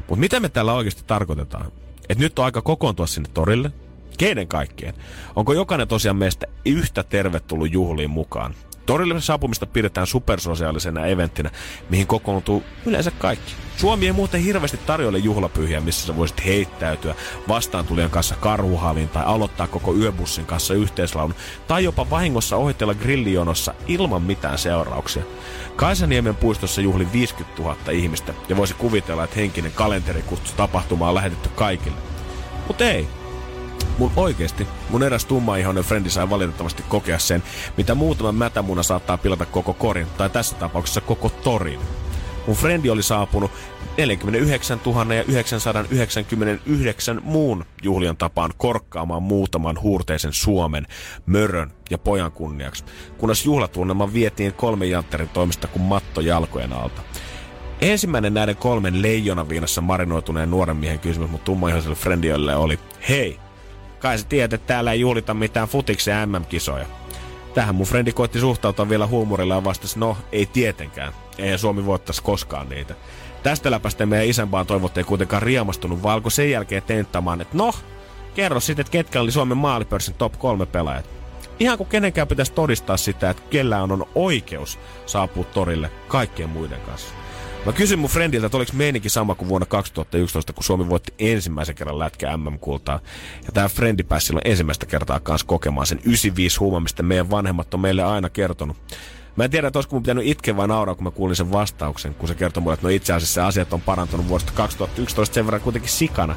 Mutta mitä me tällä oikeasti tarkoitetaan? Et nyt on aika kokoontua sinne torille? Keiden kaikkien? Onko jokainen tosiaan meistä yhtä tervetullut juhliin mukaan? Torille saapumista pidetään supersosiaalisena eventtinä, mihin kokoontuu yleensä kaikki. Suomi ei muuten hirveästi tarjoile juhlapyhiä, missä sä voisit heittäytyä vastaantulijan kanssa karhuhalin tai aloittaa koko yöbussin kanssa yhteislaulun tai jopa vahingossa ohitella grillijonossa ilman mitään seurauksia. Kaisaniemen puistossa juhli 50 000 ihmistä ja voisi kuvitella, että henkinen kalenterikutsu tapahtumaa on lähetetty kaikille. Mutta ei, Mun oikeesti, mun eräs tummaihoinen frendi sai valitettavasti kokea sen, mitä muutama mätämuna saattaa pilata koko korin, tai tässä tapauksessa koko torin. Mun frendi oli saapunut 49 999 muun juhlian tapaan korkkaamaan muutaman huurteisen Suomen, mörön ja pojan kunniaksi, kunnes juhlatunnelma vietiin kolmen jantterin toimesta kuin matto jalkojen alta. Ensimmäinen näiden kolmen leijonaviinassa marinoituneen nuoren miehen kysymys mun tummaihoiselle friendiolle oli, hei, kai sä tiedät, että täällä ei juhlita mitään futiksen MM-kisoja. Tähän mun frendi koitti suhtautua vielä huumorilla ja vastasi, no ei tietenkään. Ei Suomi voittaisi koskaan niitä. Tästä läpästä meidän isänpaan toivot ei kuitenkaan riemastunut, vaan alkoi sen jälkeen tenttamaan, että no, kerro sitten, että ketkä oli Suomen maalipörssin top kolme pelaajat. Ihan kuin kenenkään pitäisi todistaa sitä, että kellään on oikeus saapua torille kaikkien muiden kanssa. Mä kysyin mun friendiltä, että oliko meininki sama kuin vuonna 2011, kun Suomi voitti ensimmäisen kerran lätkä MM-kultaa. Ja tää frendi pääsi silloin ensimmäistä kertaa kanssa kokemaan sen 95 huuma, mistä meidän vanhemmat on meille aina kertonut. Mä en tiedä, että olisiko mun pitänyt itkeä vai nauraa, kun mä kuulin sen vastauksen, kun se kertoi mulle, että no itse asiassa asiat on parantunut vuodesta 2011 sen verran kuitenkin sikana.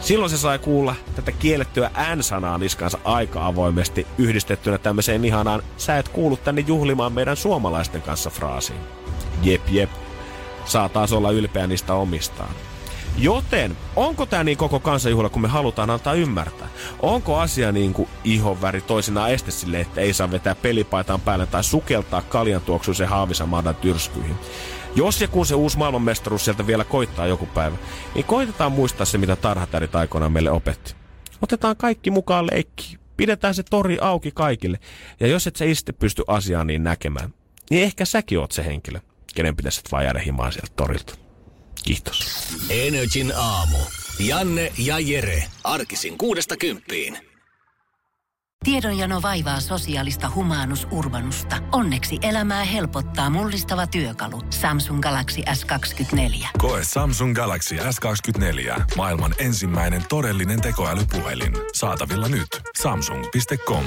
Silloin se sai kuulla tätä kiellettyä N-sanaa niskansa aika avoimesti yhdistettynä tämmöiseen ihanaan sä et kuulu tänne juhlimaan meidän suomalaisten kanssa fraasiin. Jep, jep. Saa taas olla ylpeä niistä omistaan. Joten, onko tämä niin koko kansanjuhla, kun me halutaan antaa ymmärtää? Onko asia niin kuin ihonväri toisinaan este sille, että ei saa vetää pelipaitaan päälle tai sukeltaa kaljan tuoksuisen haavisamadan tyrskyihin? Jos ja kun se uusi maailmanmestaruus sieltä vielä koittaa joku päivä, niin koitetaan muistaa se, mitä tarhatärit aikoinaan meille opetti. Otetaan kaikki mukaan leikkiin. Pidetään se tori auki kaikille. Ja jos et sä itse pysty asiaan niin näkemään, niin ehkä säkin oot se henkilö, kenen pitäisi vaan jäädä himaan sieltä torilta. Kiitos. Energin aamu. Janne ja Jere. Arkisin kuudesta kymppiin. Tiedonjano vaivaa sosiaalista humanus urbanusta. Onneksi elämää helpottaa mullistava työkalu. Samsung Galaxy S24. Koe Samsung Galaxy S24. Maailman ensimmäinen todellinen tekoälypuhelin. Saatavilla nyt. Samsung.com.